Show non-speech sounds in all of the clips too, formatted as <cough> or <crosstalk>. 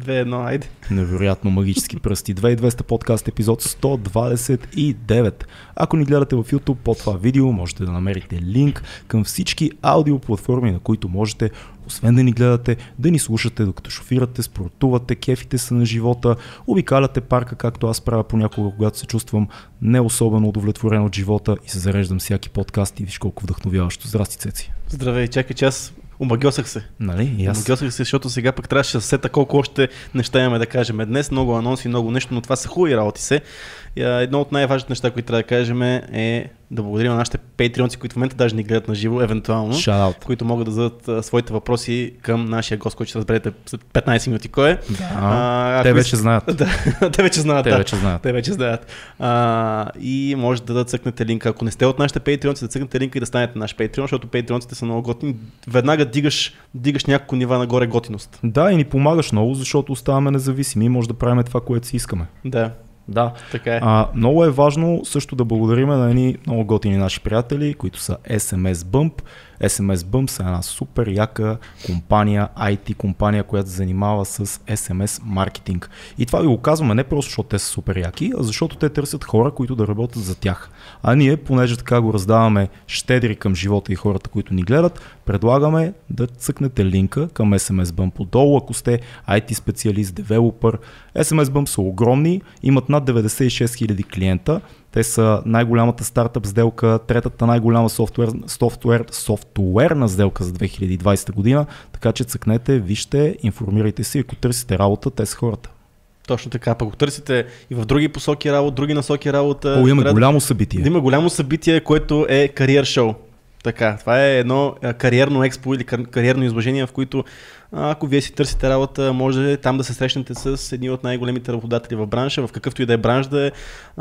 2-1, айде. Невероятно магически пръсти. 2200 подкаст епизод 129. Ако ни гледате в YouTube под това видео, можете да намерите линк към всички аудиоплатформи, на които можете освен да ни гледате, да ни слушате докато шофирате, спортувате, кефите се на живота, обикаляте парка, както аз правя понякога, когато се чувствам не особено удовлетворен от живота и се зареждам всяки подкаст и виж колко вдъхновяващо. Здрасти, Цеци. Здравей, чакай, че аз Омагьосах се. Нали? И аз... Омагьосах се, защото сега пък трябваше да сета колко още неща имаме да кажем днес. Много анонси, много нещо, но това са хубави работи се. Едно от най-важните неща, които трябва да кажем е да благодарим на нашите патреонци, които в момента даже ни гледат на живо, евентуално, Shout-out. които могат да зададат своите въпроси към нашия гост, който ще разберете след 15 минути кой е. Да. А, те вече знаят. <laughs> Да, те вече знаят. Те да. вече знаят. Те вече знаят. А, и може да, цъкнете линка. Ако не сте от нашите патреонци, да цъкнете линка и да станете наш патреон, защото патреонците са много готини. Веднага дигаш, дигаш няколко нива нагоре готиност. Да, и ни помагаш много, защото оставаме независими и може да правим това, което си искаме. Да. Да. Така е. А, много е важно също да благодарим на едни много готини наши приятели, които са SMS Bump. SMS Bump е една супер яка компания, IT компания, която се занимава с SMS маркетинг. И това ви го казваме не просто защото те са супер яки, а защото те търсят хора, които да работят за тях. А ние, понеже така го раздаваме щедри към живота и хората, които ни гледат, предлагаме да цъкнете линка към SMS Bump отдолу, ако сте IT специалист, девелопър. SMS Bump са огромни, имат над 96 000 клиента, те са най-голямата стартъп сделка, третата най-голяма софтуер, софтуер, софтуерна сделка за 2020 година, така че цъкнете, вижте, информирайте се, ако търсите работа, те са хората. Точно така, пък го търсите и в други посоки работа, други насоки работа. О, има трябва голямо събитие. Да има голямо събитие, което е кариер шоу. Така, това е едно кариерно експо или кар- кариерно изложение, в които ако вие си търсите работа, може там да се срещнете с едни от най-големите работодатели в бранша, в какъвто и да е бранш да, е,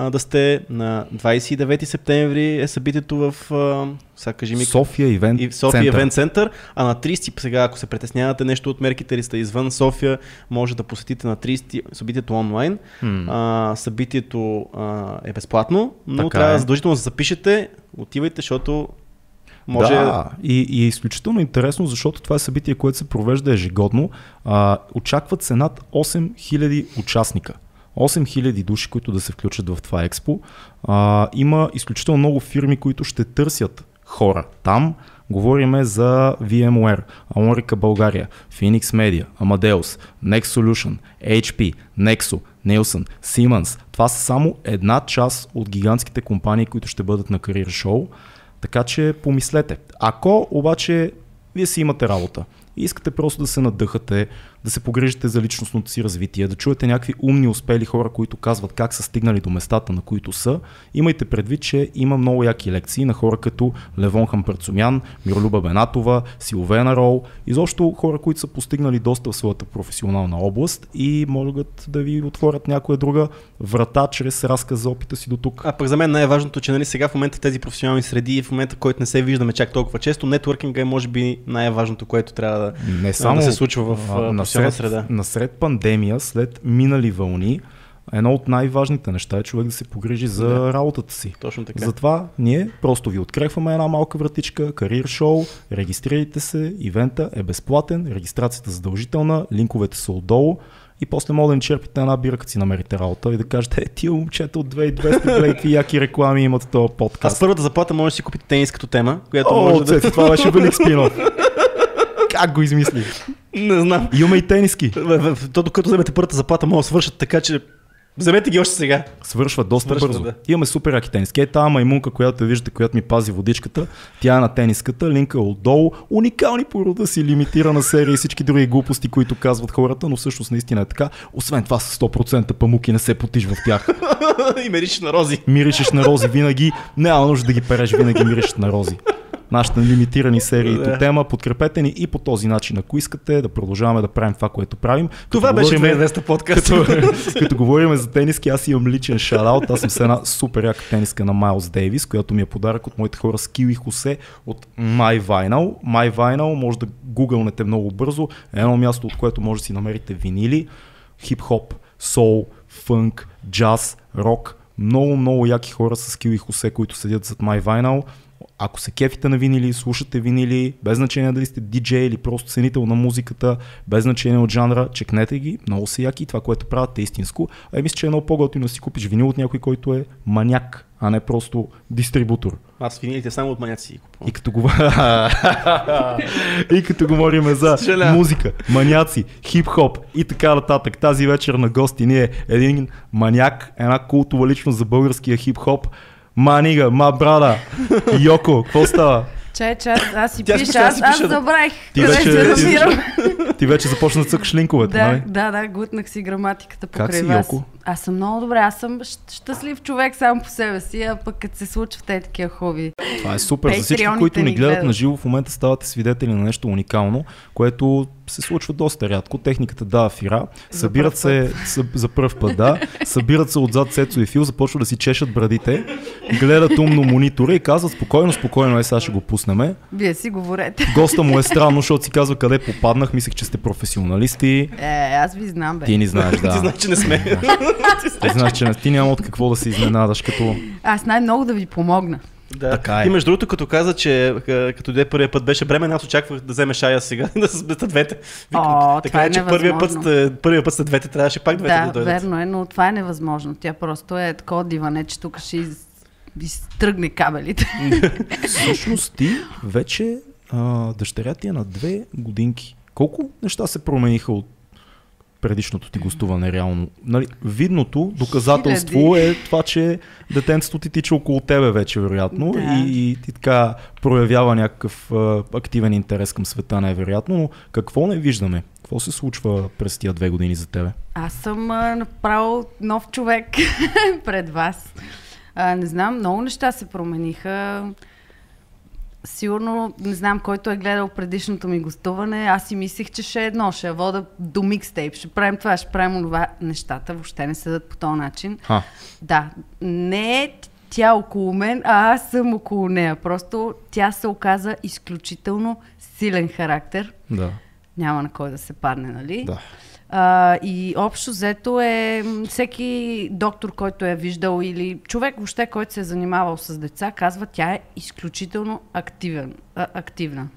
да сте. На 29 септември е събитието в сега кажи ми, София Ивент и София Център. Евент Център, а на 30 сега, ако се притеснявате нещо от мерките или сте извън София, може да посетите на 30 събитието онлайн. М. А, събитието а, е безплатно, но Така трябва е. задължително да запишете, отивайте, защото може... Да, и, и е изключително интересно, защото това е събитие, което се провежда ежегодно. А, очакват се над 8000 участника. 8000 души, които да се включат в това експо. А, има изключително много фирми, които ще търсят хора там. Говориме за VMware, Amorica България, Phoenix Media, Amadeus, Next Solution, HP, Nexo, Nielsen, Siemens. Това са само една част от гигантските компании, които ще бъдат на кариер шоу. Така че помислете. Ако обаче вие си имате работа и искате просто да се надъхате, да се погрежите за личностното си развитие, да чуете някакви умни, успели хора, които казват как са стигнали до местата, на които са, имайте предвид, че има много яки лекции на хора като Левон Хамперцумян, Миролюба Бенатова, Силвена Рол, изобщо хора, които са постигнали доста в своята професионална област и могат да ви отворят някоя друга врата чрез разказ за опита си до тук. А пък за мен най-важното, че нали, сега в момента в тези професионални среди, в момента, в който не се виждаме чак толкова често, нетворкинга е може би най-важното, което трябва да, Не само да се случва в а, а, насред, среда. насред пандемия, след минали вълни, едно от най-важните неща е човек да се погрижи за Да. работата си. Точно така. Затова ние просто ви открехваме една малка вратичка, кариер шоу, регистрирайте се, ивента е безплатен, регистрацията е задължителна, линковете са отдолу и после може да ни черпите една бира, като си намерите работа и да кажете, е, тия момчета от 2200, гледай <laughs> какви яки реклами имат в този подкаст. първата заплата може да си купите тенис като тема, която О, може да... Това беше велик спинов. <laughs> Как го измисли? Не знам. Имаме и тениски. То докато вземете първата заплата, може да свършат така, че вземете ги още сега. Свършва доста Свършва, бързо. да. Имаме супер яки тениски. Е, тази маймунка, която виждате, която ми пази водичката, тя е на тениската, линка е отдолу. Уникални по рода си, лимитирана серия и всички други глупости, които казват хората, но всъщност наистина е така. Освен това с 100% памуки не се потиш в тях. <laughs> и мериш на рози. Миришеш на рози винаги, няма нужда да ги переш, винаги миришеш на рози. Нашите лимитирани серии Да. тема, подкрепете ни и по този начин, ако искате да продължаваме да правим това, което правим. Това Като беше 2200 подкаст. като, като говорим за тениски, аз имам личен шараут. Аз съм с една супер яка тениска на Майлз Дейвис, която ми е подарък от моите хора Скил и Хосе от My Vinyl. My Vinyl може да гугълнете много бързо. Е едно място, от което може да си намерите винили, хип-хоп, соул, фънк, джаз, рок. Много, много яки хора с Скил и Хосе, които седят зад My Vinyl. Ако се кефите на винили, слушате винили, без значение дали сте диджей или просто ценител на музиката, без значение от жанра, чекнете ги, много са яки, това, което правят е истинско. А мисля, че е много по-готино да си купиш винил от някой, който е маняк, а не просто дистрибутор. Аз винилите само от маняци си купувам. И като, го... <laughs> и като говорим за музика, маняци, хип-хоп и така нататък. Тази вечер на гости ни е един маняк, една култова личност за българския хип-хоп. Манига, ма брада, Йоко, какво става? Чай, чай, аз си Тя пиша, специално аз, си аз да. забравих. Ти къде вече- се ти намирам. Ти вече започна да цъкаш линковете, Да, нали? да, да, глутнах си граматиката Как покрай си, вас. Йоко? Аз съм много добре, аз съм щастлив човек сам по себе си, а пък като се случват те такива хоби. Това е супер. За всички, които ни гледат на живо, в момента ставате свидетели на нещо уникално, което се случва доста рядко. Техниката дава фира, събират пръв се съ, за първ път, да, <laughs> събират се отзад Цецо и Фил, започват да си чешат брадите, гледат умно монитора и казват спокойно, спокойно, е сега ще го пуснеме. Вие си говорете. Госта му е странно, защото си казва къде попаднах, мислех, че сте професионалисти. Е, аз ви знам, бе. Ти ни знаеш, <laughs> Ти да. знаеш, че не сме. <laughs> Ти знаеш, че не- ти няма от какво да се изненадаш, като Аз най-много да ви помогна. Да. Така е. И между другото, като каза, че като дойде първия път беше бремен, аз очаквах да вземе шая сега, <laughs> да се сбетат двете. О, така това е че първия път, невъзможно. сте, първия път сте двете, трябваше пак двете да, Да, дойдат. верно е, но това е невъзможно. Тя просто е такова диване, че тук ще из... изтръгне кабелите. <laughs> Всъщност ти вече а, дъщеря ти е на две годинки. Колко неща се промениха от предишното ти гостуване реално? Нали, видното доказателство е това, че детенцето ти тича около тебе вече, вероятно, Да. и, и ти така проявява някакъв а, активен интерес към света, най-вероятно, но какво не виждаме? Какво се случва през тия две години за тебе? Аз съм а, направо нов човек <laughs> пред вас. А, не знам, много неща се промениха. Сигурно, не знам, който е гледал предишното ми гостуване, аз си мислех, че ще е едно, ще я вода до микстейп, ще правим това, ще правим това. Нещата въобще не седат по този начин. А, Да, не е тя около мен, а аз съм около нея. Просто тя се оказа изключително силен характер. да. Няма на кой да се падне, нали? Да. А, и общо взето е всеки доктор, който е виждал или човек въобще, който се е занимавал с деца, казва, тя е изключително активен, а, активна.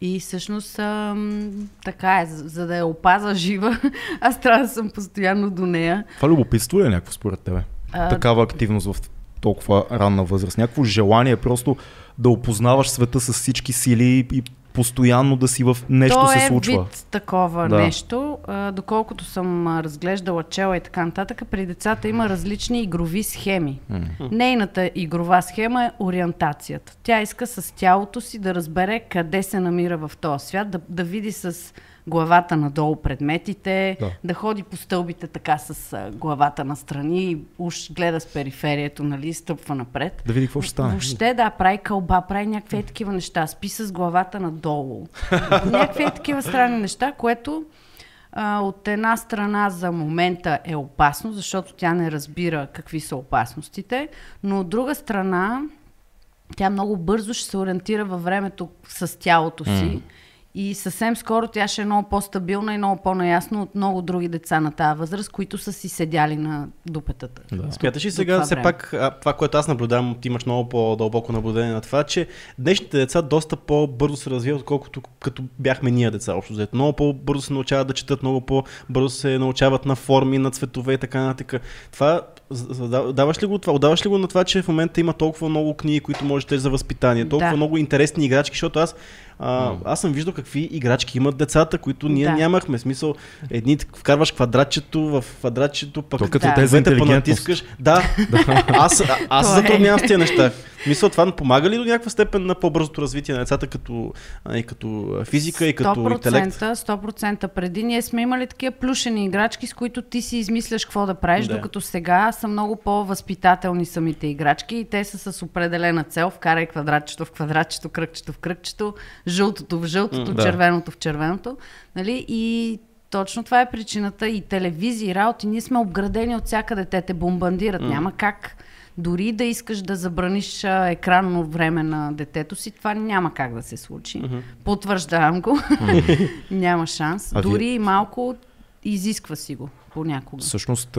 И всъщност ам, така е, за, за да я опаза жива, <laughs> аз трябва да съм постоянно до нея. Това любопитство ли е някакво според тебе? А, Такава активност в толкова ранна възраст. Някакво желание просто да опознаваш света с всички сили и постоянно да си в нещо То се е случва. вид такова Да. нещо. А, доколкото съм разглеждала чела и така нататък, при децата има различни игрови схеми. М. Нейната игрова схема е ориентацията. Тя иска с тялото си да разбере къде се намира в този свят, да, да види с главата надолу предметите, Да. да, ходи по стълбите така с а, главата настрани, уж гледа с периферието, нали, и стъпва напред. Да види какво ще стане. Въобще да, прави кълба, прави някакви такива неща, спи с главата надолу. <laughs> някакви такива странни неща, което а, от една страна за момента е опасно, защото тя не разбира какви са опасностите, но от друга страна тя много бързо ще се ориентира във времето с тялото си. И съвсем скоро тя ще е много по-стабилна и много по-наясно от много други деца на тази възраст, които са си седяли на дупетата. Да. Смяташ ли сега, все време. пак, а, това, което аз наблюдавам, ти имаш много по-дълбоко наблюдение на това, че днешните деца доста по-бързо се развиват, отколкото като бяхме ние деца, общо взето. Много по-бързо се научават да четат, много по-бързо се научават на форми, на цветове и така нататък. Това, даваш ли го това? Отдаваш ли го на това, че в момента има толкова много книги, които можеш да за възпитание, толкова Да. много интересни играчки, защото аз, а, аз съм виждал какви играчки имат децата, които ние Да. нямахме. Смисъл, едни вкарваш квадратчето в квадратчето, пък То като Да. те <laughs> понатискаш. Да, аз, аз се То е. затруднявам с тези неща. Мисля, това помага ли до някаква степен на по-бързото развитие на децата като, и като физика и като интелект? 100%, 100% преди ние сме имали такива плюшени играчки, с които ти си измисляш какво да правиш, Да. докато сега са много по-възпитателни самите играчки и те са с определена цел. Вкарай квадратчето в квадратчето, кръгчето в кръгчето, жълтото в жълтото, да. червеното в червеното. Нали? И точно това е причината. И телевизии, и работи, ние сме обградени от всякъде. Те те бомбандират. Няма как дори да искаш да забраниш екранно време на детето си, това няма как да се случи. Потвърждавам го. <laughs> няма шанс. А вие- Дори и малко изисква си го понякога. Всъщност,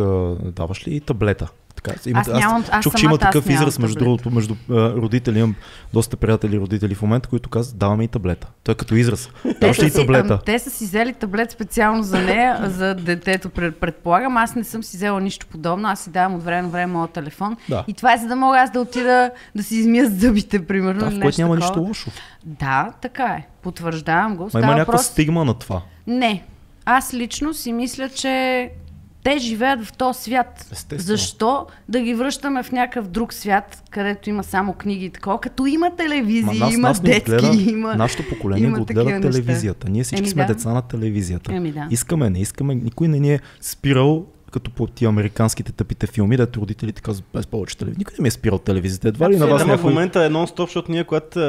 даваш ли таблета? Така, има, Аз нямам- аз чух, че има аз такъв израз, между другото, между а, родители. Имам доста приятели родители в момента, които казват, даваме и таблета. Той е като израз. Те Още и си, таблета. ам, те са си взели таблет специално за нея, за детето, пред- предполагам. Аз не съм си взела нищо подобно. Аз си давам от време на време моят телефон. Да. И това е за да мога аз да отида да си измия зъбите, примерно. Да, в което няма такова. нищо лошо. Да, така е. Потвърждавам го. Ма Става има някаква въпрос... стигма на това. Не. Аз лично си мисля, че те живеят в този свят. Естествено. Защо да ги връщаме в някакъв друг свят, където има само книги и такова, като има телевизии, Ма нас, има нас детски, отгледа, има... нашето поколение има го неща. телевизията. Ние всички Еми сме да. деца на телевизията. Еми да. Искаме, не искаме. Никой не ни е спирал като по тия американските тъпите филми, дето родителите казват без повече телевизия. Никой не ми е спирал телевизията. Едва ли на вас в някой... момента е нон-стоп, защото ние, когато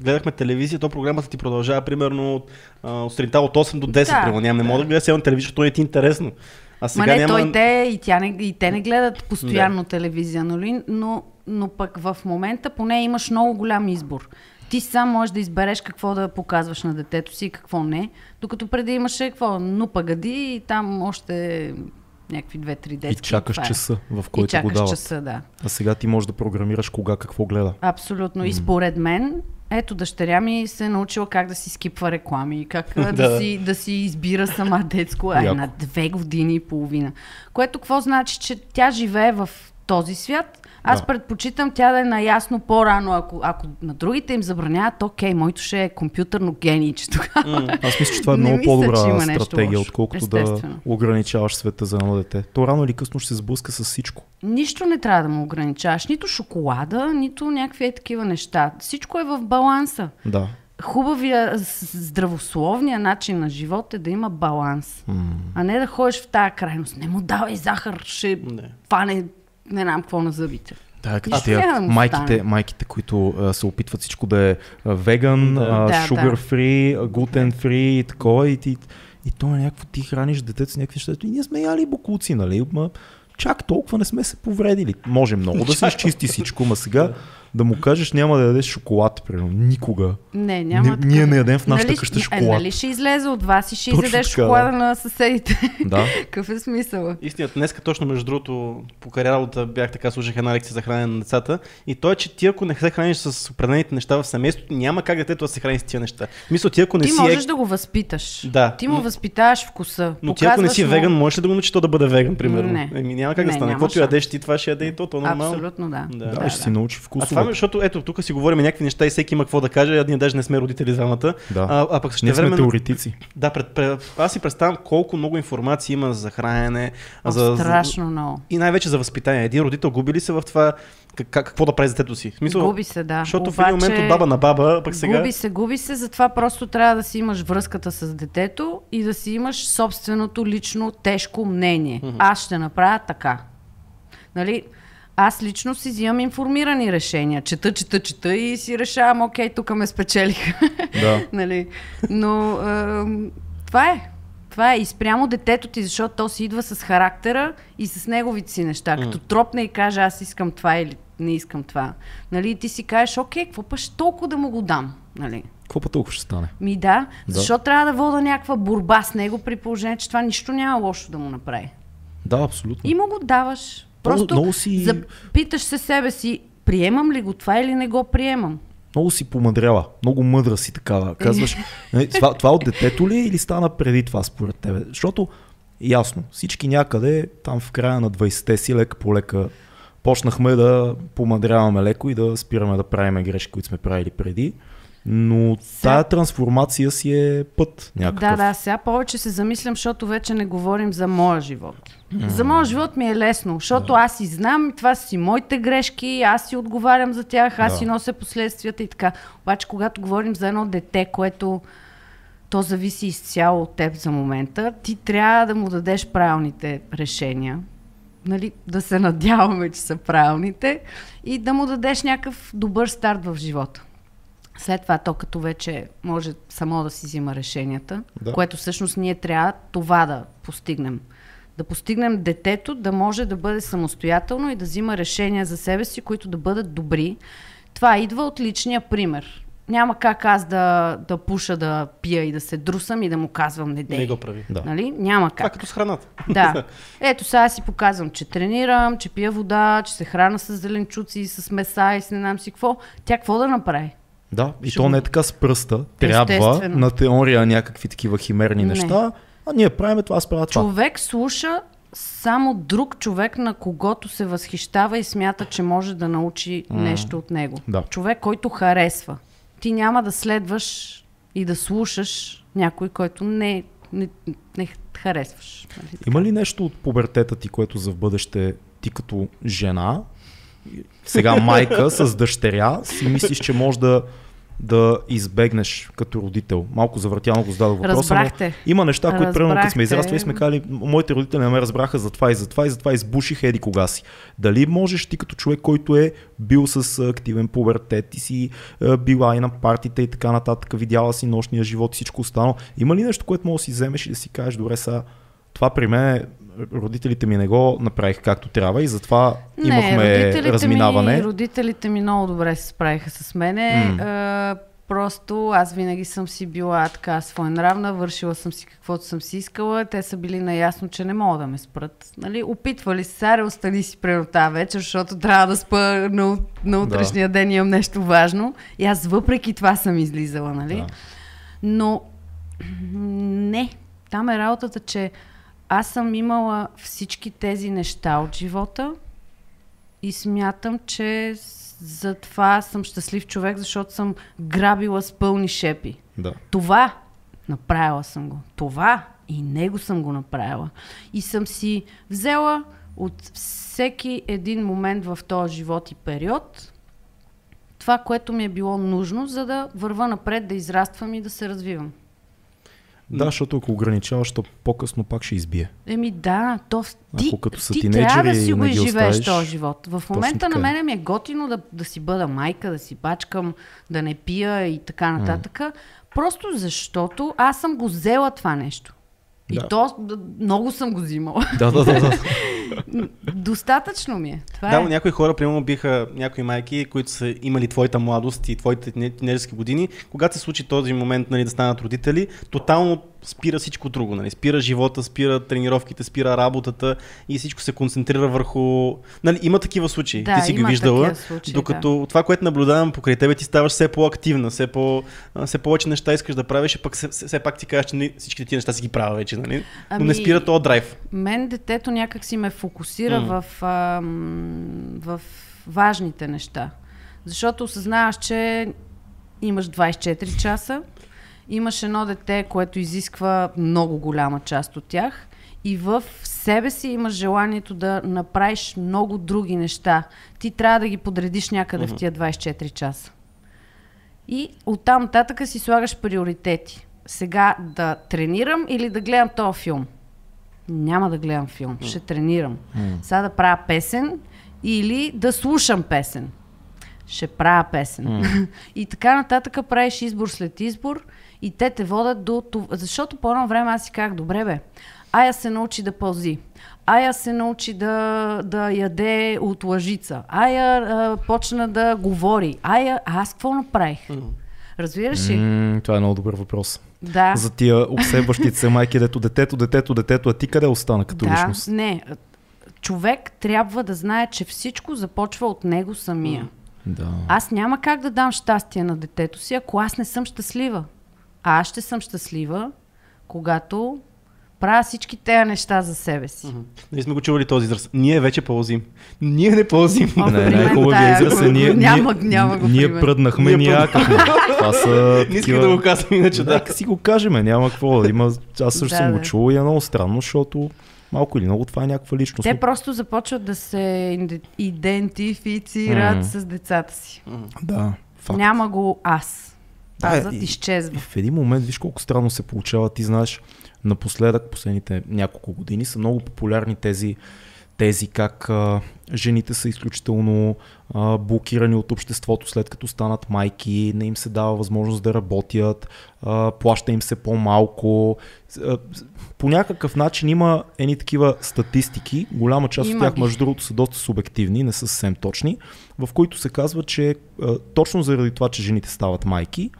гледахме телевизия, то програмата ти продължава примерно от, от сутринта от 8 до 10. Да, примерно. Няма, не мога да гледаш сега на телевизия, защото не ти е интересно. А Ма сега не, няма... той те и, тя не, и те не гледат постоянно телевизия, нали? но, но пък в момента поне имаш много голям избор. Ти сам можеш да избереш какво да показваш на детето си и какво не, докато преди имаше какво, ну пагади и там още някакви две-три И детски. чакаш това е. часа, в И който го чакаш дават. часа, да. А сега ти можеш да програмираш кога какво гледа. Абсолютно. И според мен, ето дъщеря ми се е научила как да си скипва реклами, как <laughs> да, Да. си, да си избира сама детско, а е Яко. на две години и половина. Което какво значи, че тя живее в този свят. Аз Да. предпочитам тя да е наясно по-рано. Ако, ако на другите им забраняват, окей, моето ще е компютърно генийче тогава. Аз мисля, че това е <laughs> много по-добра стратегия, отколкото да ограничаваш света за едно дете. То рано или късно ще се сблъска с всичко. Нищо не трябва да му ограничаваш. Нито шоколада, нито някакви е такива неща. Всичко е в баланса. Да. Хубавия, здравословния начин на живот е да има баланс. А не да ходиш в тая крайност. Не му давай захар, ще Не. фане не знам какво на зъбите. Да, като тия да майките, майките, които а, се опитват всичко да е а, веган, Да. а, Да, sugar да. free, глутен free и такова. И, ти, и то е някакво, ти храниш детето с някакви неща. И ние сме яли бокуци, нали? Ма, чак толкова не сме се повредили. Може много да се изчисти всичко, ма сега да му кажеш няма да ядеш шоколад, примерно. Никога. Не, няма. Така. ние не ядем в нашата нали, къща е, шоколад. Нали ще излезе от вас и ще Точно изядеш така, шоколада да. на съседите. Да. <laughs> Какъв е смисъла? Истината, днес точно между другото, по кариерата бях така, слушах една лекция за хранене на децата и то е, че ти ако не се храниш с определените неща в семейството, няма как детето да се храни с тия неща. Мисля, ти ако не Ти си можеш е... да го възпиташ. Да, Ти му но- възпитаваш вкуса. Но ти ако не си му- веган, можеш ли да го научиш то да бъде веган, примерно? Не. Еми, няма как да Не, стане. няма Каквото ядеш ти, това ще яде и то, то е нормално. Абсолютно да. Да. Да, Да, ще да. си научи А това, защото ето, тук си говорим някакви неща и всеки има какво да каже, а ние даже не сме родители двамата. Да. А, а пък ще Ние сме теоретици. Да, пред, пред, аз си представям колко много информация има за хранене, О, за, страшно много. и най-вече за възпитание. Един родител губи ли се в това как, как, какво да прави за детето си? В смисъл, Губи се, да. Защото в един момент от баба на баба, пък сега... Губи се, губи се, затова просто трябва да си имаш връзката с детето и да си имаш собственото лично тежко мнение. Аз ще направя така. Нали? Аз лично си взимам информирани решения. Чета, чета, чета и си решавам, окей, тук ме спечелиха. Да. <laughs> нали? Но ем, това е. Това е и спрямо детето ти, защото то си идва с характера и с неговите си неща. Като тропне и каже, аз искам това или не искам това. Нали? И ти си кажеш, окей, какво па ще толкова да му го дам? Нали? Какво па толкова ще стане? Ми да, Да. защо трябва да вода някаква борба с него при положение, че това нищо няма лошо да му направи. Да, абсолютно. И му го даваш. Просто много си- запиташ се себе си, приемам ли го това или не го приемам. Много си помъдряла, много мъдра си такава. Казваш, <laughs> нали, това, това от детето ли или стана преди това според тебе? Защото, ясно, всички някъде там в края на 20-те си лека по лека почнахме да помъдряваме леко и да спираме да правиме грешки, които сме правили преди. Но Сега- тая трансформация си е път някакъв. Да, да, сега повече се замислям, защото вече не говорим за моя живот. За моя живот ми е лесно, защото аз си знам, това си моите грешки, аз си отговарям за тях, аз Да. си нося последствията и така. Обаче, когато говорим за едно дете, което то зависи изцяло от теб за момента, ти трябва да му дадеш правилните решения, нали, да се надяваме, че са правилните и да му дадеш някакъв добър старт в живота. След това то като вече може само да си взима решенията, Да. което всъщност ние трябва това да постигнем. Да постигнем детето да може да бъде самостоятелно и да взима решения за себе си, които да бъдат добри. Това идва от личния пример. няма как аз да, да пуша, да пия и да се друсам и да му казвам не дей. Не го прави. Да. Нали? Няма Това е как. като с храната. Да. <laughs> Ето сега си показвам, че тренирам, че пия вода, че се храна с зеленчуци, с меса и с не знам си какво. Тя какво да направи? Да, и Ще то не е така с пръста. Трябва Естествено. на теория някакви такива химерни Не. неща, а ние правиме това, аз правя това. Човек слуша само друг човек, на когото се възхищава и смята, че може да научи нещо от него. Да. Човек, който харесва. Ти няма да следваш и да слушаш някой, който не, не, не харесваш. Нали? Има ли нещо от пубертета ти, което за в бъдеще ти като жена, сега майка с дъщеря, си мислиш, че може да, да избегнеш като родител? Малко завъртяно го зададох въпроса, но Разбрахте. има неща, които примерно като сме Разбрахте. израствали, сме казали, моите родители не ме разбраха за това и за това и за това избуших еди кога си. Дали можеш ти като човек, който е бил с активен пубертет и си била и на партите и така нататък, видяла си нощния живот и всичко останало, има ли нещо, което можеш да си вземеш и да си кажеш, добре сега, това при мен родителите ми не го направиха както трябва и затова имахме родителите разминаване. Ми, родителите ми много добре се справиха с мене. М. А, просто аз винаги съм си била така своенравна, вършила съм си каквото съм си искала. Те са били наясно, че не могат да ме спрат. Нали? Опитвали се, сега остани си прено тази вечер, защото трябва да спа на, на утрешния ден, имам нещо важно. И аз въпреки това съм излизала, нали? Да. Но не, там е работата, че аз съм имала всички тези неща от живота и смятам, че за това съм щастлив човек, защото съм грабила с пълни шепи. Да. Това направила съм го. Това и него съм го направила. И съм си взела от всеки един момент в този живот и период това, което ми е било нужно, за да върва напред, да израствам и да се развивам. Да, защото ако ограничаваш, то по-късно пак ще избие. Еми да, то ти, Ако като са ти трябва да си го изживееш този живот. В момента на е. мене ми е готино да, да си бъда майка, да си бачкам, да не пия и така нататък. Просто защото аз съм го взела това нещо. И Да. то много съм го взимала. Да, да, да. да. <laughs> Достатъчно ми е. Това Да, е. някои хора, примерно, биха някои майки, които са имали твоята младост и твоите тине- тинейджерски години, когато се случи този момент нали, да станат родители, тотално спира всичко друго. Нали. Спира живота, спира тренировките, спира работата и всичко се концентрира върху... Нали, има такива случаи, Да, ти си ги виждала, случаи, докато това, което наблюдавам покрай тебе, ти ставаш все по-активна, все, по, а, все повече неща искаш да правиш, и пък все, все пак ти кажеш, че нали, всичките ти неща си ги правя вече, нали? но не Ами, спира този драйв. Мен детето някак си ме фокусира М. в, ам, в важните неща. Защото осъзнаваш, че имаш 24 часа, имаш едно дете, което изисква много голяма част от тях и в себе си имаш желанието да направиш много други неща. Ти трябва да ги подредиш някъде в тия 24 часа. И оттам нататък си слагаш приоритети. Сега да тренирам или да гледам този филм. Няма да гледам филм, ще тренирам. Сега да правя песен или да слушам песен. Ще правя песен. <laughs> и така нататък правиш избор след избор и те те водят до това. Защото по едно време аз си казах, добре бе, Ая се научи да пълзи. Ая се научи да, да яде от лъжица. Ая а, почна да говори. Ая, а аз какво направих? Разбираш ли? М, Това е много добър въпрос. Да. За тия обсебващите се майки, дето детето, детето, детето, а ти къде остана като да, личност? не. Човек трябва да знае, че всичко започва от него самия. Да. Аз няма как да дам щастие на детето си, ако аз не съм щастлива. А аз ще съм щастлива, когато правя всички тези неща за себе си. Нали сме го чували този израз. Ние вече пълзим. Ние не пълзим. О, Не, най-хубавия тая израз е го- ние, няма, няма го ние пръднахме, Ние якахме. Това са <laughs> Не такива... да го казвам иначе, да. Нека си го кажем, няма какво. Има... Аз също съм го чул и е много странно, защото малко или много това е някаква личност. Те просто започват да се идентифицират М. с децата си. Да, факт. Няма го аз. Да, Азът и- изчезва. И в един момент, виж колко странно се получава. Ти знаеш, напоследък, последните няколко години са много популярни тези тези как а, жените са изключително а, блокирани от обществото след като станат майки, не им се дава възможност да работят, а, плаща им се по-малко. А, по някакъв начин има едни такива статистики, голяма част Има от тях между другото са доста субективни, не са съвсем точни, в които се казва, че а, точно заради това, че жените стават майки,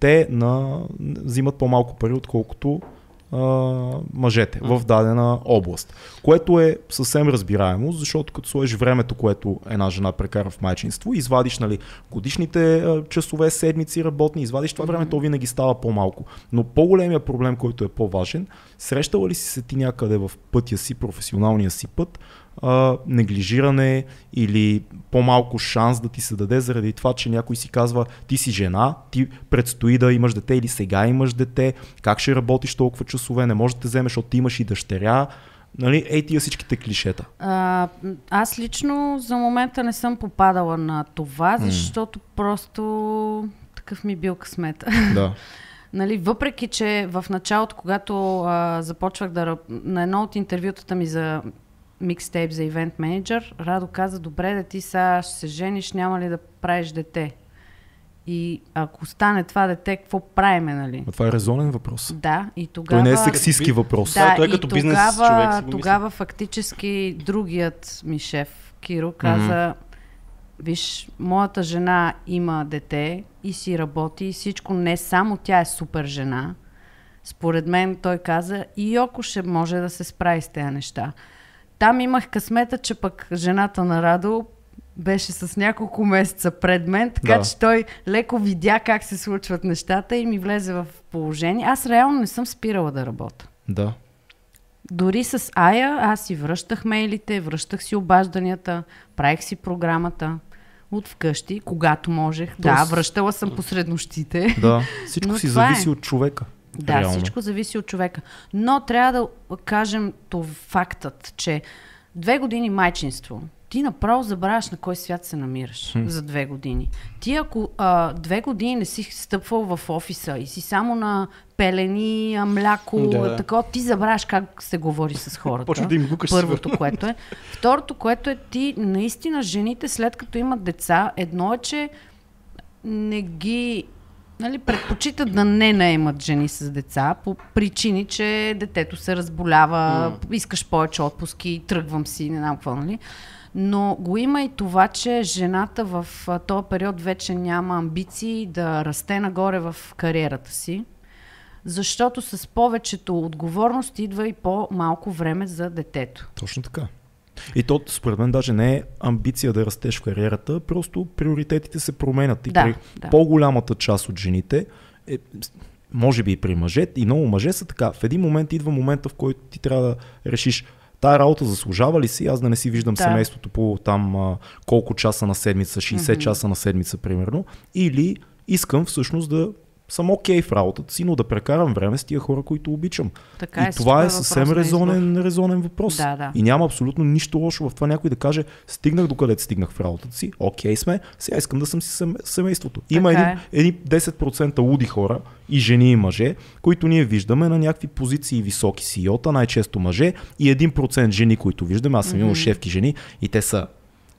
те на, взимат по-малко пари, отколкото мъжете в дадена област. Което е съвсем разбираемо, защото като сложиш времето, което една жена прекара в майчинство, извадиш нали, годишните часове, седмици работни, извадиш това време, то винаги става по-малко. Но по-големия проблем, който е по-важен, срещала ли си се ти някъде в пътя си, професионалния си път, а, неглижиране или по-малко шанс да ти се даде заради това, че някой си казва ти си жена, ти предстои да имаш дете или сега имаш дете, как ще работиш толкова часове, не можеш да те вземеш, защото ти имаш и дъщеря. Нали, ей тия всичките клишета. А, аз лично за момента не съм попадала на това, защото просто такъв ми бил късмета. <laughs> Да. Нали, въпреки, че в началото, когато а, започвах да на едно от интервютата ми за микстейп за ивент менеджер, Радо каза, добре да ти сега ще се жениш, няма ли да правиш дете? И ако стане това дете, какво правиме, нали? Но това е резонен въпрос. Да, и тогава... Той не е сексистски въпрос. Да, Да, той и като бизнес тогава, човек тогава фактически другият ми шеф, Киро, каза, виж, моята жена има дете и си работи и всичко, не само тя е супер жена. Според мен той каза, и Йоко ще може да се справи с тези неща. Там имах късмета, че пък жената на Радо беше с няколко месеца пред мен, така Да. че той леко видя как се случват нещата и ми влезе в положение. Аз реално не съм спирала да работя. Да. Дори с Ая аз си връщах мейлите, връщах си обажданията, правих си програмата от вкъщи, когато можех. Да, Тоест- връщала съм посред нощите. Да. <laughs> Всичко си това е. зависи от човека. Да, реално. всичко зависи от човека. Но трябва да кажем то фактът, че две години майчинство, ти направо забравяш на кой свят се намираш Хм. за две години. Ти ако а, две години не си стъпвал в офиса и си само на пелени, мляко, да. такова, ти забравяш как се говори с хората. <laughs> Почва да им гукаш Първото, което е. Второто, което е ти, наистина, жените след като имат деца, едно е, че не ги нали, предпочитат да не наемат жени с деца по причини, че детето се разболява, искаш повече отпуски, тръгвам си, не знам какво, нали? Но го има и това, че жената в този период вече няма амбиции да расте нагоре в кариерата си, защото с повечето отговорност идва и по-малко време за детето. Точно така. И то, според мен, даже не е амбиция да растеш в кариерата, просто приоритетите се променят. И Да, при да. по-голямата част от жените, е, може би и при мъжете, и много мъже са така. В един момент идва момента, в който ти трябва да решиш тая работа заслужава ли си, аз да не си виждам Да. семейството по там а, колко часа на седмица, 60 часа на седмица примерно, или искам всъщност да съм окей в работата си, но да прекарам време с тия хора, които обичам. Така и е, това е супер съвсем резонен, резонен въпрос. Да, да. И няма абсолютно нищо лошо в това някой да каже, стигнах докъде стигнах в работата си, окей сме, сега искам да съм си сем- семейството. Има Така един, едни 10% луди хора, и жени и мъже, които ние виждаме на някакви позиции високи CEO-та, най-често мъже, и 1% жени, които виждаме, аз съм имал шефки жени, и те са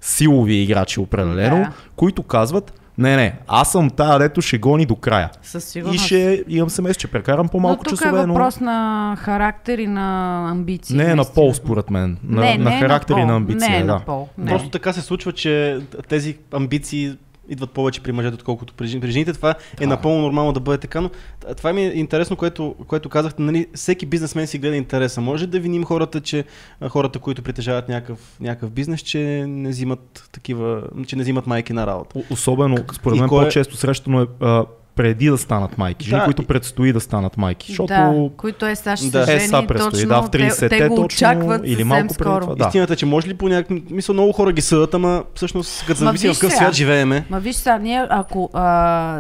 силови играчи определено, Да. които казват, не, не, аз съм тая, дето ще гони до края. Със И сигурност. ще имам семейство, ще прекарам по-малко но тук часове, е въпрос на характер и на амбиции. но не е на пол, според мен. На, не, на не е характер и пол. на амбиция. Не е да. на пол. Не. Просто така се случва, че тези амбиции идват повече при мъжете, отколкото при, при жените. Това е напълно нормално да бъде така, но това ми е интересно, което, което казахте. Нали, всеки бизнесмен си гледа интереса. Може да виним хората, че хората, които притежават някакъв, някакъв бизнес, че не взимат такива, че не взимат майки на работа. Особено, според мен, е- по-често срещано е а, преди да станат майки. Жени, Да, които и- предстои да станат майки. Защото Да, които е сега ще Да. са е, жени, сега предстои. точно, Да, в те, 30-те те го точно, очакват или малко преди това, да. Истината е, че може ли по някакъв... Мисъл, много хора ги съдат, ама всъщност, като Ма зависи в какъв свят живееме. Ма виж сега, ние ако а,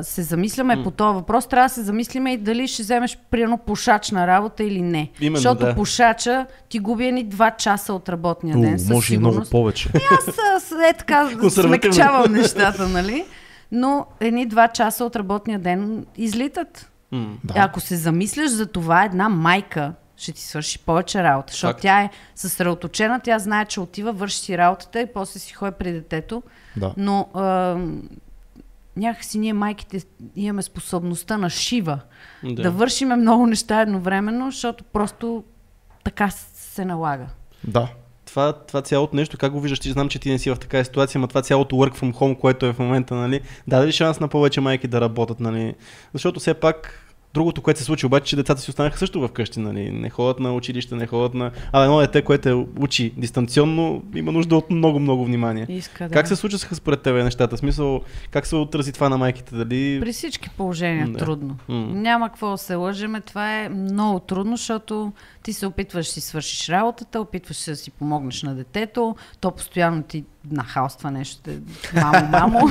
се замисляме по този въпрос, трябва да се замислиме и дали ще вземеш примерно пушач на работа или не. Именно, Защото да. пушача ти губи едни два часа от работния ден. със може и много повече. Аз а, с- е така смекчавам нещата, нали? Но едни два часа от работния ден излитат. М. Да. Да. Ако се замисляш за това, една майка ще ти свърши повече работа, защото Факт. тя е съсредоточена, тя знае, че отива, върши си работата и после си ходи при детето. Да. Но а, някакси ние майките имаме способността на шива да, да вършиме много неща едновременно, защото просто така се налага. Да. Това, това цялото нещо, как го виждаш, ти знам, че ти не си в такава ситуация, но това цялото work from home, което е в момента, нали, даде ли шанс на повече майки да работят, нали, защото все пак Другото, което се случи обаче, че децата си останаха също вкъщи, нали? Не ходят на училище, не ходят на... А едно дете, което е учи дистанционно, има нужда от много-много внимание. Иска, да. Как се случваха според тебе нещата? Смисъл, как се отрази това на майките? Дали... При всички положения Да. трудно. М. Няма какво да се лъжеме. Това е много трудно, защото ти се опитваш да си свършиш работата, опитваш се да си помогнеш на детето, то постоянно ти нахалства нещо. Мамо, мамо. <laughs>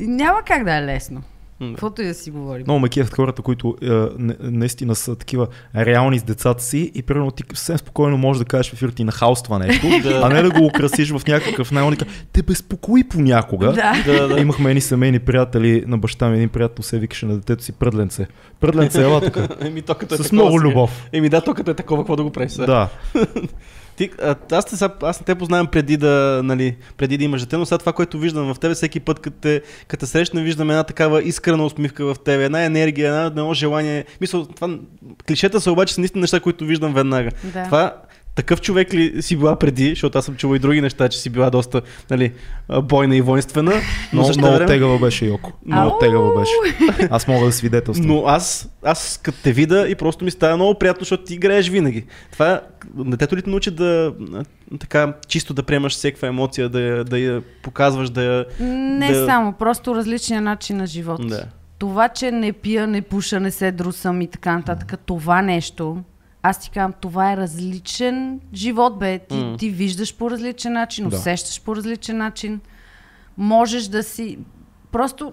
Няма как да е лесно. Каквото и да си говорим. Много ме кефят хората, които е, наистина са такива реални с децата си и примерно ти съвсем спокойно можеш да кажеш в ефир ти нахалства нещо, <laughs> Да. а не да го украсиш в някакъв най Те безпокои понякога. Да. Да, да. Имахме едни семейни приятели на баща ми, един приятел се викаше на детето си Пръдленце. Пръдленце, ела тук. <laughs> Еми, то като е С такова много любов. Еми да, то като е такова, какво да го правиш сега? Да. <laughs> Ти, а, аз, те, аз не те познавам преди да, нали, преди да имаш дете, но сега това, което виждам в тебе, всеки път, като те, като те срещна, виждам една такава искрена усмивка в тебе, една енергия, една, едно желание. Мисъл, това, клишета са обаче са наистина неща, които виждам веднага. Да. Това, такъв човек ли си била преди, защото аз съм чувал и други неща, че си била доста нали, бойна и воинствена. Но Много, също много време, тегава беше Йоко. Много Ау! тегава беше. Аз мога да свидетелствам. но аз, аз като те видя и просто ми става много приятно, защото ти играеш винаги. Това, детето ли те научи да така чисто да приемаш всякаква емоция, да я, да я показваш, да я... Не да- само, просто различния начин на живот. Да. Това, че не пия, не пуша, не се друсам и така нататък, това нещо, аз ти казвам, това е различен живот, бе. Ти, М. ти виждаш по различен начин, Да. усещаш по различен начин. Можеш да си... Просто...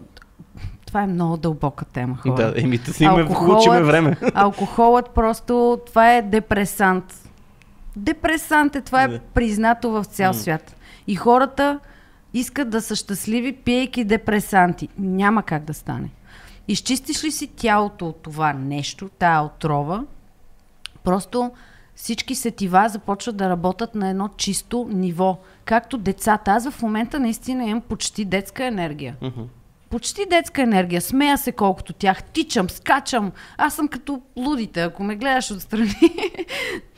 Това е много дълбока тема, хора. Да, еми, да си имаме, Алкохолът- време. <laughs> Алкохолът просто, това е депресант. Депресант е, това е признато в цял М. свят. И хората искат да са щастливи, пиейки депресанти. Няма как да стане. Изчистиш ли си тялото от това нещо, тая отрова, просто всички сетива започват да работят на едно чисто ниво. Както децата. Аз в момента наистина имам почти детска енергия. Мгм. Почти детска енергия. Смея се колкото тях. Тичам, скачам. Аз съм като лудите, ако ме гледаш отстрани. <laughs>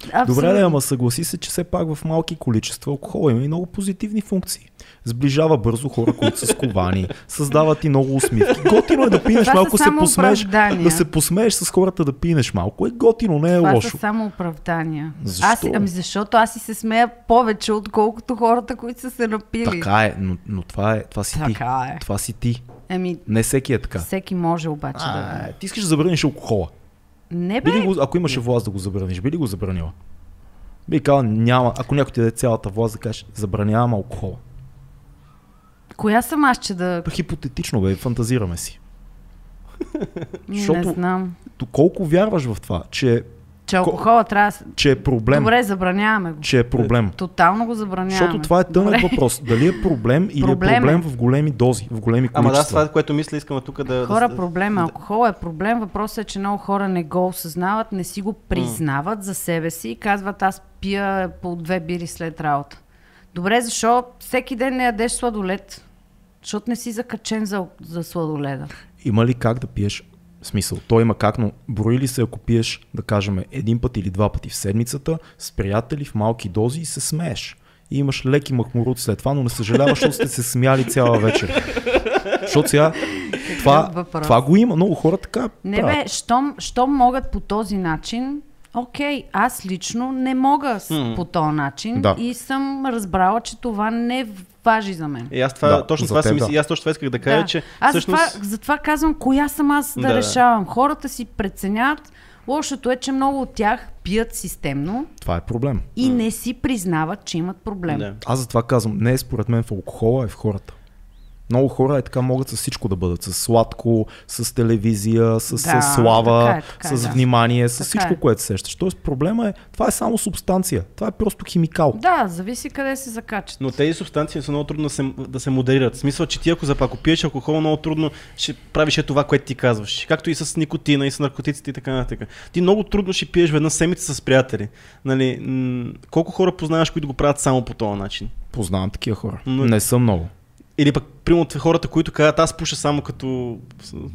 Добре, Абсолютно. да, ама съгласи се, че все пак в малки количества алкохол има и много позитивни функции. Сближава бързо хора, които са сковани, създават и много усмивки. Готино е да пинеш Това малко, се посмееш, да се посмееш с хората да пинеш малко. Е готино, не е Това лошо. са само оправдания. Защо? Аз, ами защото аз си се смея повече, отколкото хората, които са се напили. Така е, но, но това, е, това си Така ти. е. Това си ти. Ами, Не всеки е така. всеки може обаче да... А, ти искаш да забраниш алкохола. Не бе, Би ли го, ако имаше власт да го забраниш, би ли го забранила? Би казал, няма. Ако някой ти даде цялата власт да кажеш, забранявам алкохола. Коя съм аз, че да... Хипотетично, бе, фантазираме си. <laughs> Не Защото- знам. Доколко вярваш в това, че, Че алкохола трябва да... че е проблем? Добре, забраняваме го. Че е проблем. Тотално го забраняваме. Защото това е тънък Добре. въпрос. Дали е проблем или Проблем е е. проблем в големи дози, в големи Ама да, количества. това, което мисля, искам тук да... Хора, проблем е. Алкохол е проблем. Въпросът е, че много хора не го осъзнават, не си го признават за себе си и казват, аз пия по две бири след работа. Добре, защо всеки ден не ядеш сладолед? Защото не си закачен за, за сладоледа. Има ли как да пиеш? Смисъл, той има как, но брои ли се ако пиеш, да кажем, един път или два пъти в седмицата, с приятели в малки дози и се смееш. И имаш леки махмурут след това, но не съжаляваш, защото сте се смяли цяла вечер. Защото сега това, това го има. Много хора така Не правят. бе, щом, щом могат по този начин, окей, аз лично не мога М. по този начин Да. и съм разбрала, че това не важи за мен. И аз това, Да, точно за това си мисля, да. аз точно това исках да кажа, Да. че Аз всъщност... затова, затова казвам, коя съм аз да, Да, да. решавам. Хората си преценяват. Лошото е, че много от тях пият системно Това е проблем. и не си признават, че имат проблем. Да. Аз затова казвам, не е според мен в алкохола, е в хората. Много хора е така могат с всичко да бъдат. С сладко, с телевизия, с, Да, с слава, така е, така е, с да. внимание, с Така всичко, е. което сещаш. Тоест проблема е, това е само субстанция. Това е просто химикал. Да, зависи къде се закачат. Но тези субстанции са много трудно да се, да се модерират. В смисъл, че ти ако, ако пиеш алкохол, много трудно ще правиш е това, което ти казваш. Както и с никотина, и с наркотиците и така нататък. Ти много трудно ще пиеш веднъж седмица с приятели. Нали, м- колко хора познаваш, които го правят само по този начин? Познавам такива хора. Но- Не са много. Или пък, примерно, от хората, които казват, аз пуша само като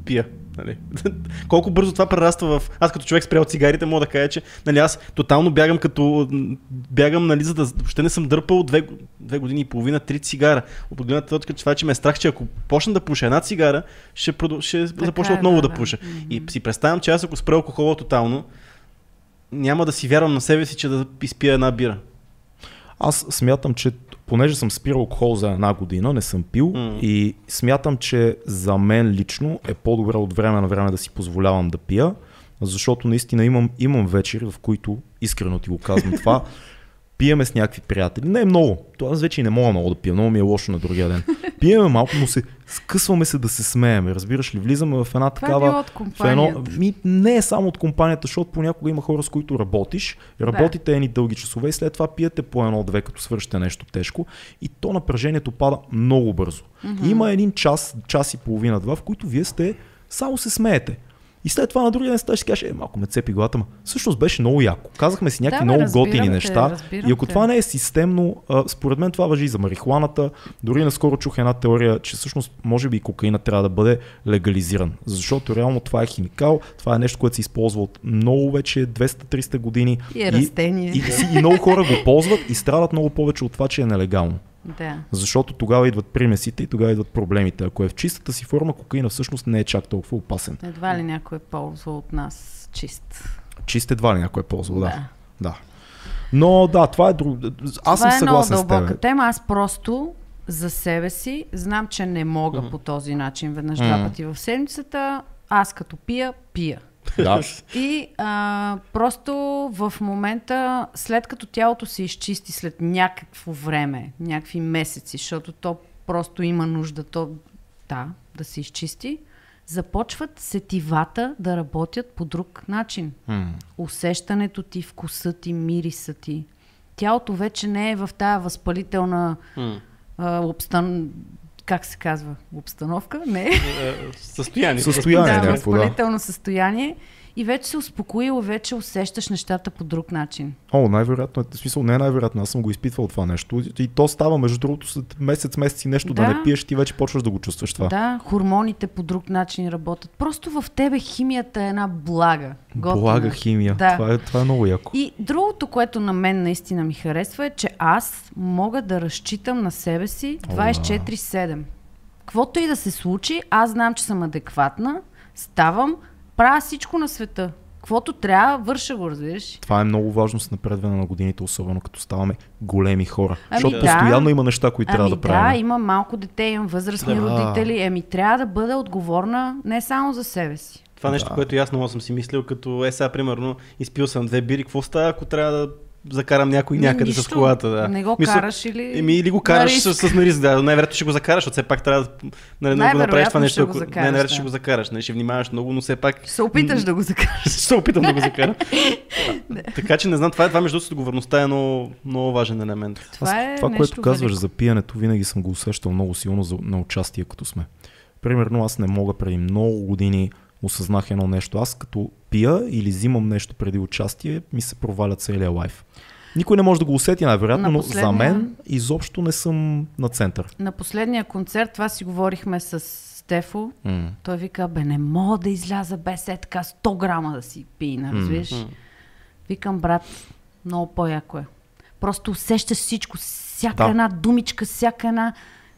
пия. Нали? <laughs> Колко бързо това прераства в... Аз като човек спрял цигарите, мога да кажа, че нали, аз тотално бягам като... Бягам, нали, за да... Въобще не съм дърпал две, две години и половина, три цигара. От гледната точка, това, че ме е страх, че ако почна да пуша една цигара, ще, продъл... ще започна е, отново да, да, да. пуша. И си представям, че аз ако спра алкохола тотално, няма да си вярвам на себе си, че да изпия една бира. Аз смятам, че понеже съм спирал алкохол за една година, не съм пил М. и смятам, че за мен лично е по-добре от време на време да си позволявам да пия, защото наистина имам, имам вечери, в които, искрено ти го казвам това, <laughs> пиеме с някакви приятели. Не е много. Това аз вече и не мога много да пия. Много ми е лошо на другия ден. Пиеме малко, но се скъсваме се да се смееме. Разбираш ли? Влизаме в една Това такава... е било от в едно, компанията. ми, не е само от компанията, защото понякога има хора, с които работиш, работите едни дълги часове и след това пиете по едно-две, като свършите нещо тежко и то напрежението пада много бързо. Mm-hmm. Има един час, час и половина, два, в които вие сте, само се смеете. И след това на другия ден и си кажеш, е, малко ме цепи главата, ма. Всъщност беше много яко. Казахме си някакви Да, много разбирам готини те, неща. И ако те. това не е системно, а, според мен това въжи и за марихуаната. Дори наскоро чух една теория, че всъщност може би и кокаина трябва да бъде легализиран. Защото реално това е химикал, това е нещо, което се използва от много вече 200-300 години. И е растение. И, и, и много хора го ползват и страдат много повече от това, че е нелегално. Да. Защото тогава идват примесите и тогава идват проблемите. Ако е в чистата си форма, кокаина всъщност не е чак толкова опасен. Едва ли някой е ползвал от нас чист. Чист едва ли някой е ползвал, да. Да. да. Но да, това е друг. Аз Това съм е много съгласен с дълбока теб. тема. Аз просто за себе си знам, че не мога по този начин веднъж два Мгм. пъти в седмицата. Аз като пия, пия. Да. <laughs> И а, просто в момента, след като тялото се изчисти след някакво време, някакви месеци, защото то просто има нужда, то да, да се изчисти, започват сетивата да работят по друг начин. М. Усещането ти, вкуса ти, мириса ти. Тялото вече не е в тая възпалителна М. а, обстан... как се казва? Обстановка? Не. Е, Състояние. Състояние. да, да. възпалително състояние. И вече се успокоило, вече усещаш нещата по друг начин. О, най-вероятно, е- в смисъл не е най-вероятно, аз съм го изпитвал това нещо. И то става, между другото, след месец, месец и нещо да, Да. не пиеш, ти вече почваш да го чувстваш това. Да, хормоните по друг начин работят. Просто в тебе химията е една блага. готина. Блага химия. Да. Това, е, това е много яко. И другото, което на мен наистина ми харесва е, че аз мога да разчитам на себе си 24-7. Каквото и да се случи, аз знам, че съм адекватна, ставам, правя всичко на света. Каквото трябва, върша го, разбираш. Това е много важно с напредване на годините, особено като ставаме големи хора. Ами Защото да. постоянно има неща, които трябва ами да правим. да, имам малко дете, имам възрастни Да. родители. Еми, трябва да бъда отговорна не само за себе си. Това нещо, Да. което и аз много съм си мислил, като е сега, примерно, изпил съм две бири, какво става, ако трябва да закарам някой Ми, някъде с нищо. колата? Да. Не го Мисля, караш или... Еми, или го на караш риск. с, с на риск, да. Най-вероятно ще го закараш, защото все пак трябва да, нали, да го направиш това нещо. ако- най-вероятно да. ще го закараш. Не, ще внимаваш много, но все пак Ще се опиташ да го закараш. ще <laughs> се опитам да го закарам. <laughs> така че не знам, това е, това между другото, отговорността е много, много важен елемент. Това е това нещо което казваш велико. за пиенето, винаги съм го усещал много силно за, на участие, като сме. Примерно аз не мога преди много години осъзнах едно нещо. Аз като пия или взимам нещо преди участие, ми се проваля целия лайф. Никой не може да го усети най-вероятно, На но за мен изобщо не съм на център. На последния концерт, това си говорихме с Стефо, М. той вика, бе, не мога да изляза без е така 100 грама да си пина, разбираш? М. Викам, брат, много по-яко е. Просто усещаш всичко, всяка Да. една думичка, всяка една,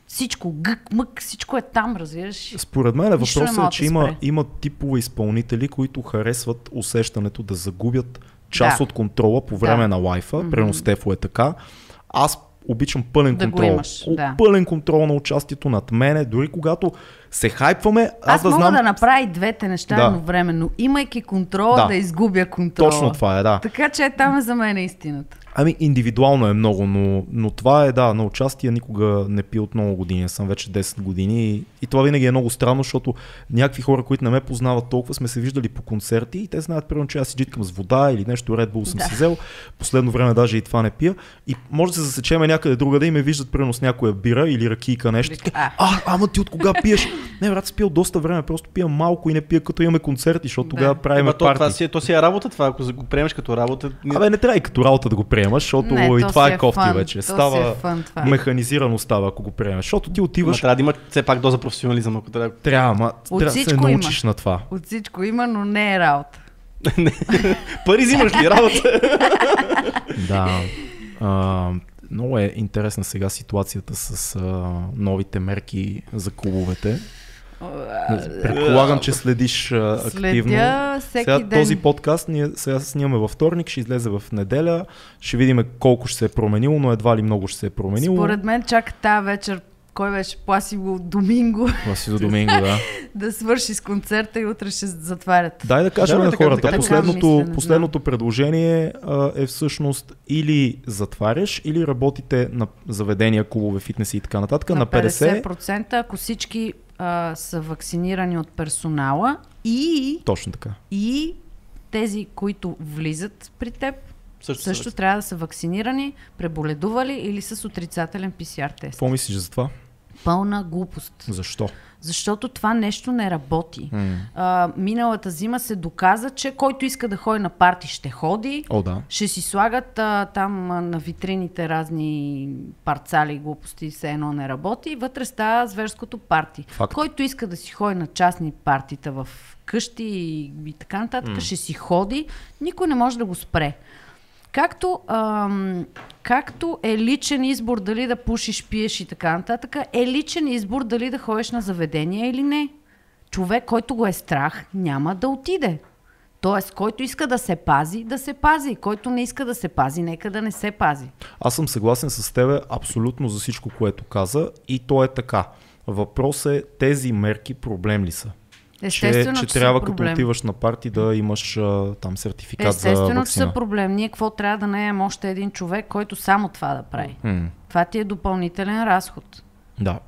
всичко, гък, мък, всичко е там, разбираш? Според мен не въпросът е, че има, има типове изпълнители, които харесват усещането да загубят част Да. от контрола по време Да. на лайфа. Примерно Стефо е така. Аз обичам пълен Да контрол. имаш, да. Пълен контрол на участието над мене. Дори когато се хайпваме, аз, Аз, да мога знам... да направя и двете неща Да. едновременно, имайки контрол, Да. да. изгубя контрола. Точно това е, да. Така че там е за мен истината. Ами индивидуално е много, но, но това е да, на участие никога не пи от много години, съм вече 10 години и, и това винаги е много странно, защото някакви хора, които не ме познават толкова, сме се виждали по концерти и те знаят примерно, че аз си джиткам с вода или нещо Red Bull съм Да. си взел, последно време даже и това не пия и може да се засечеме някъде другаде и ме виждат примерно с някоя бира или ракийка нещо. А. а, ама ти от кога пиеш? Не, брат, спил доста време, просто пия малко и не пия като имаме концерти, защото Да. тогава правим Ема то, парти. това си, е- то си е работа това, ако го приемеш като работа. ние- Абе, не трябва и като работа да го приемаш, защото Не, и то това си е кофти фън, вече. си Става е фън, това. механизирано става, ако го приемеш. Защото ти отиваш, трябва да има все пак доза професионализъм, ако трябва. трябва, ма, От трябва да се всичко има. научиш на това. От всичко има, но не е работа. <laughs> Пари взимаш ли работа? <laughs> Да. А, много е интересна сега ситуацията с а, новите мерки за клубовете. Предполагам, че следиш а, активно. Следя всеки сега ден. този подкаст ние сега снимаме във вторник, ще излезе в неделя. Ще видим колко ще се е променило, но едва ли много ще се е променило. Според мен чак тази вечер кой беше Пласиво Доминго Васило Доминго, да. <laughs> да свърши с концерта и утре ще затварят. Дай да кажем Да, на така, хората. така, последното, мисля, последното предложение а, е всъщност или затваряш, или работите на заведения, клубове, фитнеси и така нататък на, 50. 50%, ако всички а, са вакцинирани от персонала и, Точно така. и тези, които влизат при теб, Също, също трябва да са вакцинирани, преболедували или с отрицателен PCR тест. Какво мислиш за това? Пълна глупост. Защо? Защото това нещо не работи. А, миналата зима се доказа, че който иска да ходи на парти ще ходи. О, да. Ще си слагат а, там а, на витрините разни парцали и глупости, все едно не работи. И вътре става зверското парти. Факт. Който иска да си ходи на частни партита в къщи и, и така нататък, ще си ходи. Никой не може да го спре. Както, ам, както е личен избор дали да пушиш, пиеш и така нататък, е личен избор дали да ходиш на заведение или не. Човек, който го е страх, няма да отиде. Тоест, който иска да се пази, да се пази. Който не иска да се пази, нека да не се пази. Аз съм съгласен с тебе абсолютно за всичко, което каза и то е така. Въпрос е тези мерки проблем ли са? Естествено, че, че трябва като проблем. отиваш на парти да имаш а, там сертификат за Естествено, че са проблем. Ние какво трябва да наем още един човек, който само това да прави? М, Това ти е допълнителен разход. Да.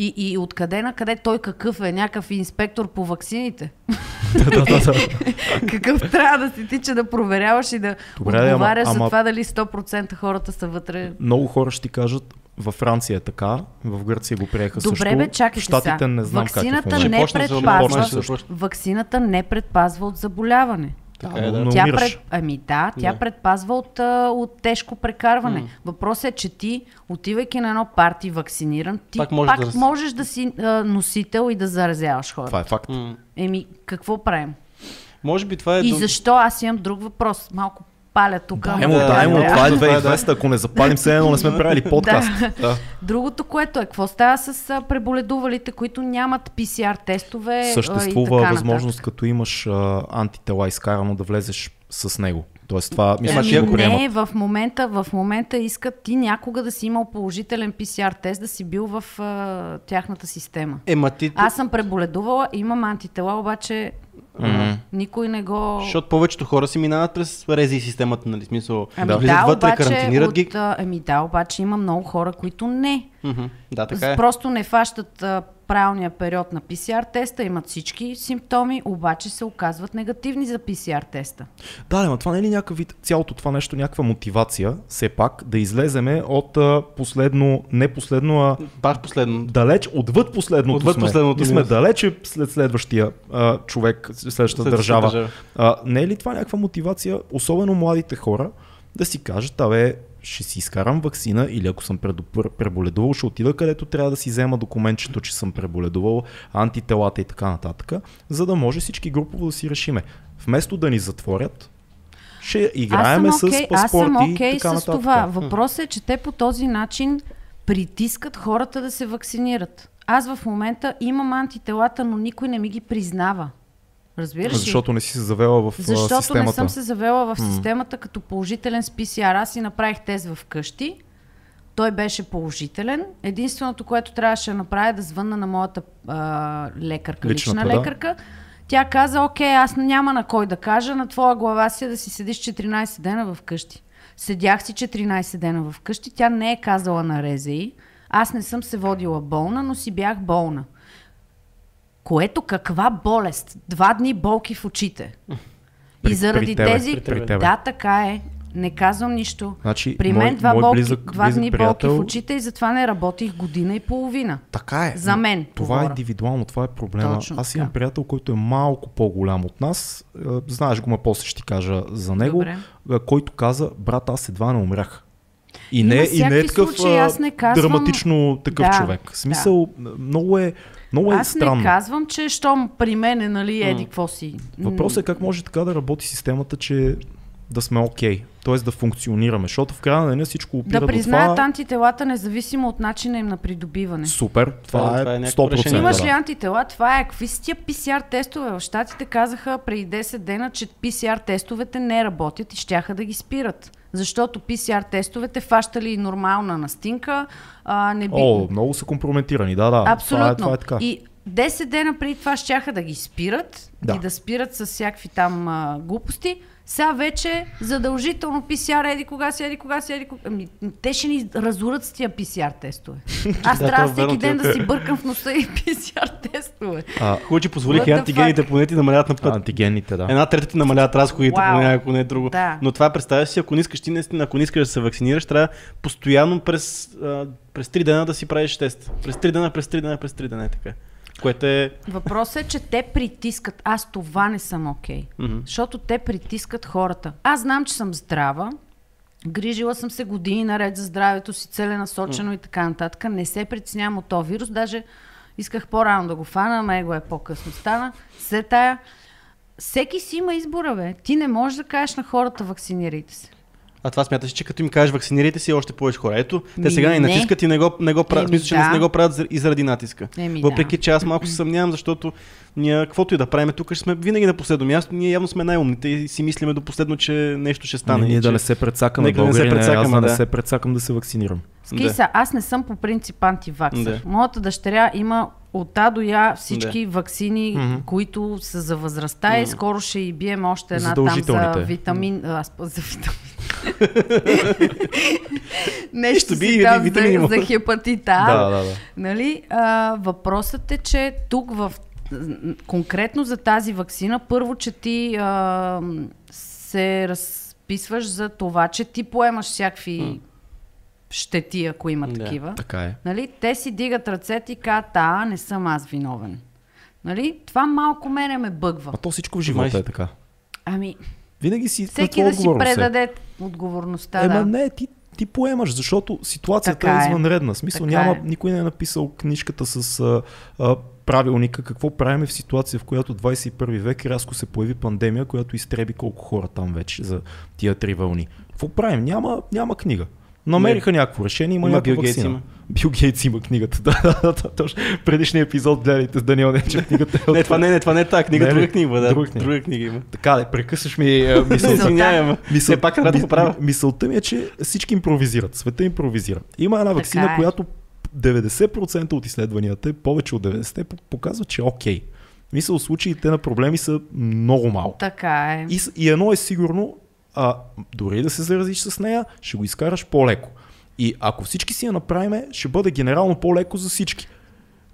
И, и откъде на къде той какъв е? Някакъв инспектор по ваксините? да, да, да. <laughs> какъв трябва да си ти, че да проверяваш и да Добре, ама- отговаряш за ама- това дали 100% хората са вътре? Много хора ще ти кажат, във Франция е така, в Гърция го приеха Добре, също. бе, чакайте в Щатите сега. не знам как е в Ваксината момента. не за- предпазва. Ваксината не предпазва от заболяване. Така Да, е, но- да. Тя пред... Ами да, тя Да. предпазва от, а, от тежко прекарване. Въпросът е, че ти, отивайки на едно парти вакциниран, ти Пак можеш пак да можеш да си а, носител и да заразяваш хората. Това е факт. М. Еми, какво правим? Може би това е... И до- защо аз имам друг въпрос? Малко паля тук. Дай му, Да, дай му, да, това е да. 2020, ако не запалим се едно, не сме правили подкаст. Да. Другото, което е, какво става с преболедувалите, които нямат PCR тестове Съществува така възможност, като имаш а, антитела изкарано, да влезеш с него. Тоест това, мисля, Ема че го Ами приемат. не, в момента, в момента искат ти някога да си имал положителен PCR тест, да си бил в а, тяхната система. Ема ти... Аз съм преболедувала, имам антитела, обаче Мгм. никой не го... Защото повечето хора си минават през рези системата, нали? Смисъл, Ами да. да, влизат вътре, обаче, карантинират ги. от, ами да, обаче има много хора, които не. Мгм. Да, така е. Просто не фащат правилния период на PCR теста, имат всички симптоми, обаче се оказват негативни за PCR теста. Да, но това не е ли някакъв вид, цялото това нещо, някаква мотивация, все пак, да излеземе от а, последно, не последно, а Пак последно. далеч, отвъд последното Отвъд сме. последното И сме минус. далече след следващия а, човек, следващата Следващата държава. държава. А, не е ли това някаква мотивация, особено младите хора, да си кажат, абе, ще си изкарам вакцина или ако съм преболедувал, ще отида където трябва да си взема документчето, че съм преболедувал, антителата и така нататък, за да може всички групово да си решиме. Вместо да ни затворят, ще играеме аз съм с паспорти аз съм и окей така с нататък. това. Въпросът е, че те по този начин притискат хората да се вакцинират. Аз в момента имам антителата, но никой не ми ги признава. Разбираш ли? Защото не си се завела в Защото системата. не съм се завела в системата като положителен с PCR. Аз си направих тест в къщи. Той беше положителен. Единственото, което трябваше да направя е да звънна на моята а, лекарка, лична да. лекарка. Тя каза, окей, аз няма на кой да кажа, на твоя глава си е да си седиш 14 дена в къщи. Седях си 14 дена вкъщи, тя не е казала на РЗИ. Аз не съм се водила болна, но си бях болна. Което каква болест? Два дни болки в очите. При- и заради при тебе, тези... при тебе. Да, така е. Не казвам нищо. Значи, При мой- мен два, мой болки, близък- два близък дни болки приятел- в очите и затова не работих година и половина. Така е. За мен Това е говоря. индивидуално, това е проблема. Точно Аз имам така. приятел, който е малко по-голям от нас. Е, Знаеш го, ма после ще ти кажа за него. Добре. е, Който каза, брат, аз едва не умрях. И не, и не е такъв случаи, аз не казвам- драматично такъв Да, човек. В смисъл, много е, много е Аз странно. не казвам, че щом при мен е, нали, еди, какво си. Въпросът е как може така да работи системата, че да сме окей. Okay. Тоест да функционираме. Защото в края на деня всичко опира Да до признаят това. антителата, независимо от начина им на придобиване. Супер, това, Това- е това е някакво 100%. решение. Имаш да. ли антитела? Това е. Какви са тия PCR тестове? В Штатите казаха преди 10 дена, че PCR тестовете не работят и щяха да ги спират. Защото PCR тестовете фащали нормална настинка. А, не би... О, много са компрометирани, да, да. Абсолютно. Това е, това е така. И 10 дена преди това щяха да ги спират Да. и да спират с всякакви там а, глупости. Сега вече задължително PCR, еди кога си, еди кога си, еди кога... Ами, те ще ни разорят с тия PCR тестове. <laughs> Аз Да, трябва е всеки ден да си бъркам в носа и PCR тестове. Хубаво, че позволиха и антигените поне ти намаляват на път. антигенните, да. Една трета ти намаляват разходите, поне ако не е друго. Да. Но това представяш си, ако не искаш ти наистина, ако не искаш да се вакцинираш, трябва постоянно през, а, през 3 дена да си правиш тест. През 3 дена, през 3 дена, през 3 дена е така. Което е... Въпросът е, че те притискат. Аз това не съм окей. Мгм. Защото те притискат хората. Аз знам, че съм здрава. Грижила съм се години наред за здравето си, целенасочено и така нататък. Не се притеснявам от този вирус. Даже исках по-рано да го фана, ама его е по-късно стана. След тая... Всеки си има избора, бе. Ти не можеш да кажеш на хората, вакцинирайте се. А това смяташ, че като им кажеш вакцинирайте си още повече хора. Ето, те сега ни не. натискат и не го, не го правят. Мисля, че да. не, го правят и заради натиска. Еми, Въпреки, да. че аз малко се съмнявам, защото ние, каквото и да правим, тук ще сме винаги на последно място. Ние явно сме най-умните и си мислиме до последно, че нещо ще стане. Ние да не се предсакаме, Нека да не се българи, не, аз да не да. се предсакам да се вакцинирам. Скиса, аз не съм по принцип антиваксър. Да. Моята дъщеря има от А до Я всички вакцини, Мгм. които са за възрастта и скоро ще и бием още една там за витамин. Аз по- за витамин. <laughs> Нещо би си там за, може. за хепатит А. Да, да, да. Нали? А, въпросът е, че тук в конкретно за тази вакцина, първо, че ти а, се разписваш за това, че ти поемаш всякакви щети, ако има Да. такива. Така е. Нали? Те си дигат ръцете и казват, а, не съм аз виновен. Нали? Това малко мене ме бъгва. А то всичко в живота Май- е така. Ами, Винаги си всеки да си отговорност е. предаде отговорността. Ема да. не, ти, ти поемаш, защото ситуацията Така е е. извънредна. В Смисъл Така няма, е. никой не е написал книжката с а, а, правилника какво правиме в ситуация, в която 21 век рязко се появи пандемия, която изтреби колко хора там вече за тия три вълни. Какво правим? Няма, няма книга. Намериха някакво решение, има, Има някаква Бил има. Бил Гейтс има книгата, <laughs> да, да, да, да, точно. Предишния епизод гледайте с Даниел Нечев книгата. е от- <laughs> Не, това не, не, това не е тази книга, Не, друга книга, да. Друга книга. Друга книга има. Така, да, прекъсваш ми е, <laughs> мисълта. Мисъл, пак да правя. ми- Мисълта ми е, че всички импровизират. Света импровизира. Има една вакцина, е. която 90% от изследванията, повече от 90% п- показват, че е окей. Мисъл, случаите на проблеми са много малко. Така е. И, и едно е сигурно, а, дори да се заразиш с нея, ще го изкараш по-леко. И ако всички си я направиме, ще бъде генерално по-леко за всички.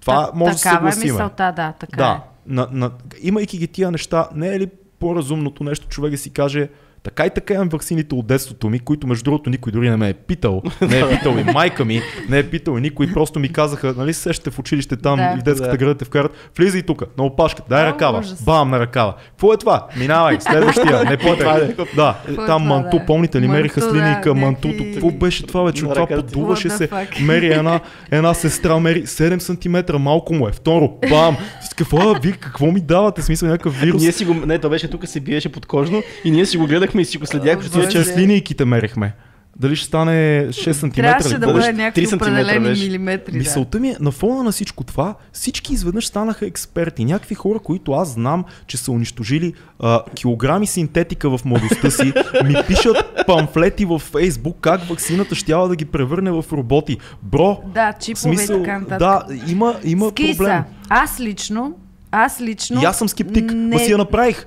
Това Та- може да се такава е съгласиме. мисълта, да, така Да, на, на, имайки ги тия неща, не е ли по-разумното нещо човек да си каже, така и така имам ваксините от детството ми, които между другото никой дори не ме е питал. Не е питал и майка ми, не е питал и никой. Просто ми казаха, нали се сещате в училище там Да. и в детската Да. града те вкарат, влизай тук, на опашката, дай ръкава, бам на ръкава. Какво е това? Минавай, следващия, не Това е. Да, Какво е там това, манту, да? помните ли, мериха с Манту, да, линейка, мантуто, какво беше това вече? Това подуваше се, мери една, една сестра, мери 7 см, малко му е. Второ, бам! С какво, вие какво ми давате? Смисъл някакъв вирус. Ние си го, не, то беше тук се биеше подкожно и ние си го гледахме и си го следяхме, защото Чрез линейките мерихме. Дали ще стане 6 см? Трябваше да бъде 3 някакви определени беше. милиметри. Да. Мисълта ми е, на фона на всичко това, всички изведнъж станаха експерти. Някакви хора, които аз знам, че са унищожили а, килограми синтетика в младостта си, ми пишат памфлети в Фейсбук как ваксината щяла да ги превърне в роботи. Бро, Да, чипове и смисъл, така нататък. да, има, има Скиса, проблем. аз лично, аз лично... И аз съм скептик, не, ма си я направих.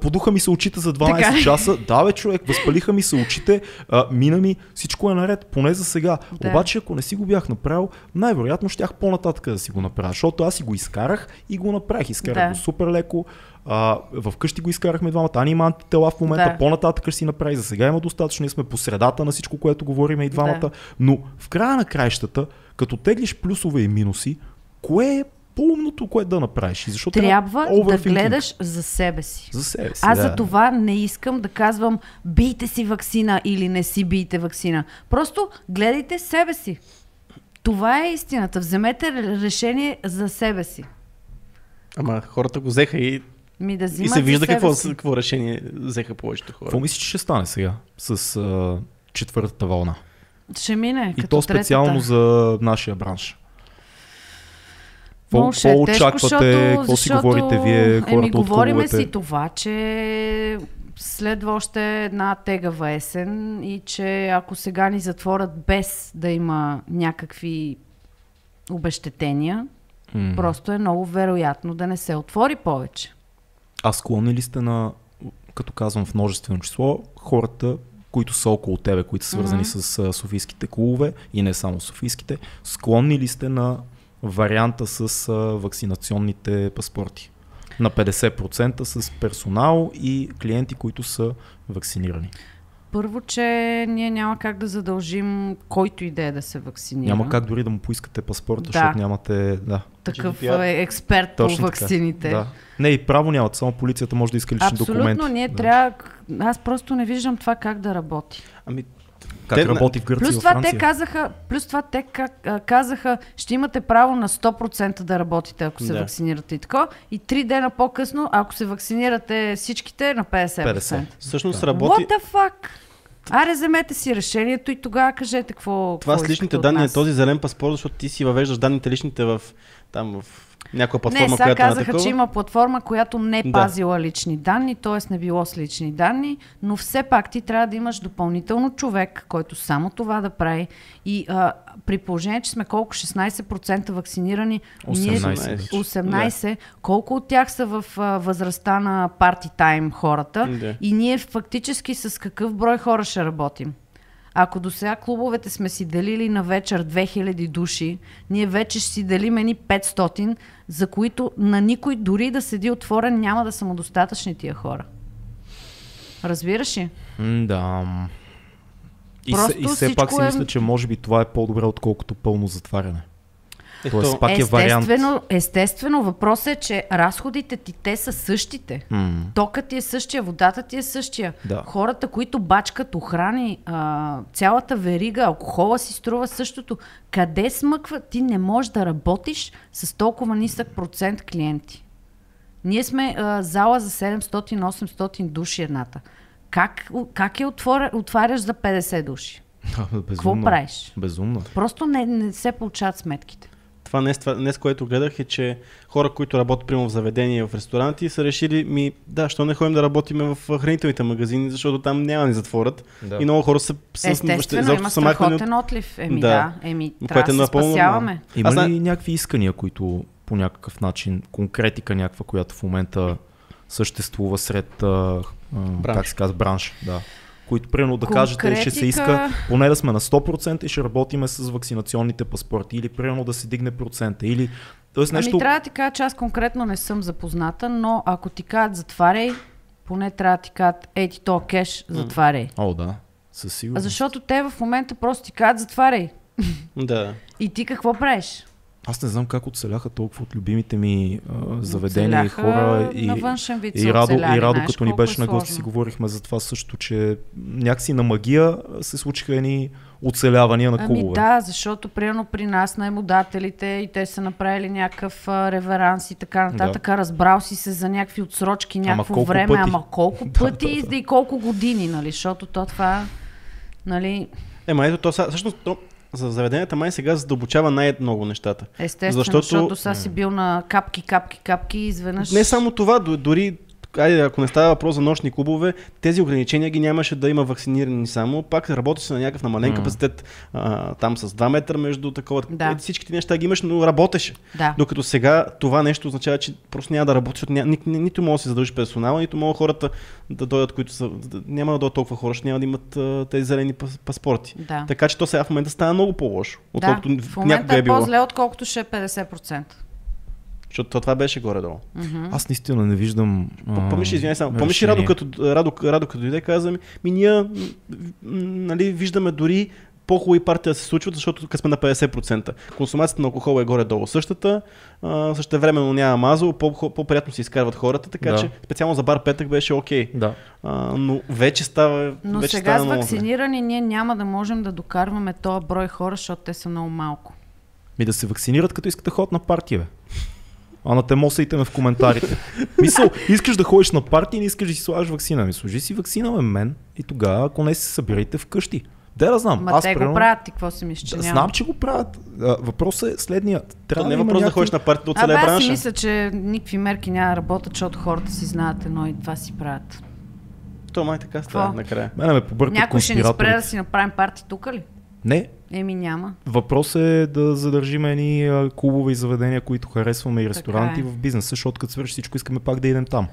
Подуха ми се очите за 12 Така часа. Да, бе, човек, възпалиха ми се очите, а, мина ми, всичко е наред, поне за сега. Да. Обаче, ако не си го бях направил, най-вероятно щях по-нататък да си го направя, защото аз си го изкарах и го направих. Изкарах Да. го супер леко. А, вкъщи го изкарахме двамата. Ани има антитела в момента, Да. по-нататък ще си направи. За сега има достатъчно. Ние сме по средата на всичко, което говориме и двамата. Да. Но в края на краищата, като теглиш плюсове и минуси, кое е по-умното, което да направиш? Защото Трябва да overthinking. гледаш за себе си. за себе си. Аз да. за това не искам да казвам бийте си вакцина или не си бийте вакцина. Просто гледайте себе си. Това е истината. Вземете решение за себе си. Ама хората го взеха и, Ми да и се вижда какво, си. какво решение взеха повечето хора. Какво мислиш, че ще стане сега с а, четвъртата вълна? Ще мине. И като то специално третата. за нашия бранш. Какво, е очаквате? Какво си говорите вие, хората Еми, от говориме си това, че следва още една тегава есен и че ако сега ни затворят без да има някакви обещетения, М. просто е много вероятно да не се отвори повече. А склонни ли сте на, като казвам в множествено число, хората, които са около тебе, които са свързани Мгм. с а, софийските клубове и не само софийските, склонни ли сте на варианта с а, вакцинационните паспорти? На 50% с персонал и клиенти, които са вакцинирани. Първо, че ние няма как да задължим който и да е да се вакцинира. Няма как дори да му поискате паспорта, Да. защото нямате... Да, Такъв е експерт Точно по така. вакцините. да. Не, и право нямат, само полицията може да иска лични Абсолютно, документи. ние да. трябва... Аз просто не виждам това как да работи. Ами, Как Те- работи в Гърция Плюс това те казаха, плюс това те казаха, ще имате право на 100% да работите, ако се Да. вакцинирате и така. И три дена по-късно, ако се вакцинирате всичките, на 50%. 50. всъщност Да. работи... What the fuck? Аре, вземете си решението и тогава кажете какво. Това какво с личните данни е този зелен паспорт, защото ти си въвеждаш данните личните в, там, в някаква платформа, Не, сега която е казаха, такова. че има платформа, която не Да. пазила лични данни, т.е. не било с лични данни, но все пак ти трябва да имаш допълнително човек, който само това да прави. И а, при положение, че сме колко 16% вакцинирани, ние 18 вече. 18, колко от тях са в а, възрастта на парти тайм хората Да. и ние фактически с какъв брой хора ще работим? Ако до сега клубовете сме си делили на вечер 2000 души, ние вече ще си делим едни 500, за които на никой дори да седи отворен няма да са му достатъчни тия хора. Разбираш ли? Да. И, Просто се, и все пак си е- мисля, че може би това е по-добре, отколкото пълно затваряне. Ето, Тоест, пак е вариант. Естествено, естествено, въпросът е, че разходите ти те са същите. М, Токът ти е същия, водата ти е същия. Да. Хората, които бачкат охрани, а, цялата верига, алкохола си струва същото. Къде смъква? Ти не можеш да работиш с толкова нисък процент клиенти. Ние сме а, зала за 700-800 души едната. Как, как я отворя, отваряш за 50 души? <laughs> безумно. Какво правиш? Безумно. Просто не, не се получават сметките. Това днес, това днес, което гледах е, че хора, които работят прямо в заведения, в ресторанти, са решили, ми, да, що не ходим да работиме в хранителните магазини, защото там няма ни затворят. Да. И много хора са, са Естествено, има махнали от- страхотен отлив. Еми Да. да, еми Което трябва е да се напълно спасяваме. Има ли знае- някакви искания, които по някакъв начин, конкретика някаква, която в момента съществува сред, а, а, как се казва, бранш, да. Които, примерно, да кажете, ще се Конкретика- иска поне да сме на 100% и ще работиме с вакцинационните паспорти. Или, примерно, да се дигне процента. Или, тоест нещо... Ами трябва да ти кажа, че аз конкретно не съм запозната, но ако ти кажат затваряй, поне трябва да ти кажат, ей ти то кеш, затваряй. О, да. Със А сигурност. защото те в момента просто ти кажат затваряй. Да. И ти какво правиш? Аз не знам как оцеляха толкова от любимите ми а, заведения и хора. И, вид и Радо, оцеляли, и Радо знаеш като ни колко е беше на гости, си говорихме за това също, че някакси на магия се случиха едни оцелявания на Ами клубове. да, защото примерно при нас наемодателите и те са направили някакъв а, реверанс и така нататък. Разбрал си се за някакви отсрочки, някакво колко време, пъти? ама колко <laughs> Да, пъти да, да. и колко години, нали? Защото то това, нали, Ема ето то всъщност то, за заведенията май сега задълбочава най-много нещата. естествено, Защото- защото, сега си бил на капки, капки, капки и изведнъж... Не само това, дори айде, ако не става въпрос за нощни клубове, тези ограничения ги нямаше да има вакцинирани само. Пак работи се на някакъв намален капацитет, а, там с 2 метра между такова. Да. Е, Всички тези неща ги имаш, но работеше. Да. Докато сега това нещо означава, че просто няма да работи, защото ня, ни, ни, нито може да се задължи персонала, нито могат хората да дойдат, които са. Да, няма да дойдат толкова хора, ще няма да имат а, тези зелени пас, паспорти. Да. Така че то сега в момента става много по-лошо, да, отколкото в момента някога е е било. по-зле, отколкото ще е 50%. Защото то това беше горе-долу. Мгм. Аз наистина не виждам. Помниш, извиняй само, помниш Радо като, Радо, Радо като дойде, каза ми, ми ние нали, виждаме дори по-хубави партии да се случват, защото тук сме на 50%. Консумацията на алкохол е горе-долу същата, а, същевременно няма мазо, по- по-приятно се изкарват хората, така Да. че специално за бар петък беше окей. Да. А, но вече става. Но вече сега става с вакцинирани ние няма да можем да докарваме този брой хора, защото те са много малко. Ми да се вакцинират, като искате ход на партия, бе. А на темосайте ме в коментарите. Мисъл, искаш да ходиш на партия и не искаш да си слагаш вакцина. Ми сложи си вакцина, бе, мен. И тогава, ако не се събирайте вкъщи. Де да знам. Ма аз те примерно- го правят, ти какво си мислиш, Да? Знам, че го правят. Въпросът е следният. То Трябва не е да въпрос да някакви- ходиш на партията от Абе, целия аз си бранша. мисля, че никакви мерки няма да работят, защото хората си знаят едно и това си правят. То май така става накрая. Мене ме побъркат Някой ще ни спре да си направим парти тук ли? Не, Еми няма. Въпросът е да задържим едни клубове и заведения, които харесваме и ресторанти е. в бизнеса, защото като свърши всичко искаме пак да идем там.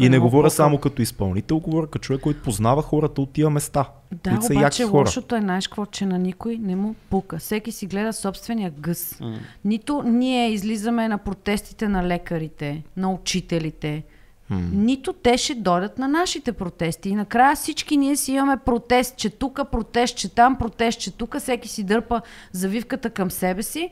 И не говоря само като изпълнител, говоря като човек, който познава хората от тия места. Да, които са обаче хора. лошото е, знаеш какво, че на никой не му пука. Всеки си гледа собствения гъс. Нито ние излизаме на протестите на лекарите, на учителите, Нито те ще дойдат на нашите протести. И накрая всички ние си имаме протест, че тук, протест, че там, протест, че тук, всеки си дърпа завивката към себе си,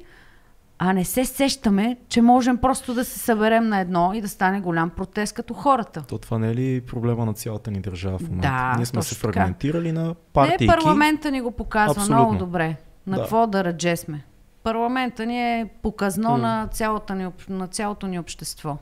а не се сещаме, че можем просто да се съберем на едно и да стане голям протест като хората. То това не е ли проблема на цялата ни държава в момента? Да, Ние сме се точно така. фрагментирали на Не, партийки. парламента ни го показва Абсолютно. много добре. На Да. какво да радже сме. Парламента ни е показно на, цялата ни, на цялото ни общество.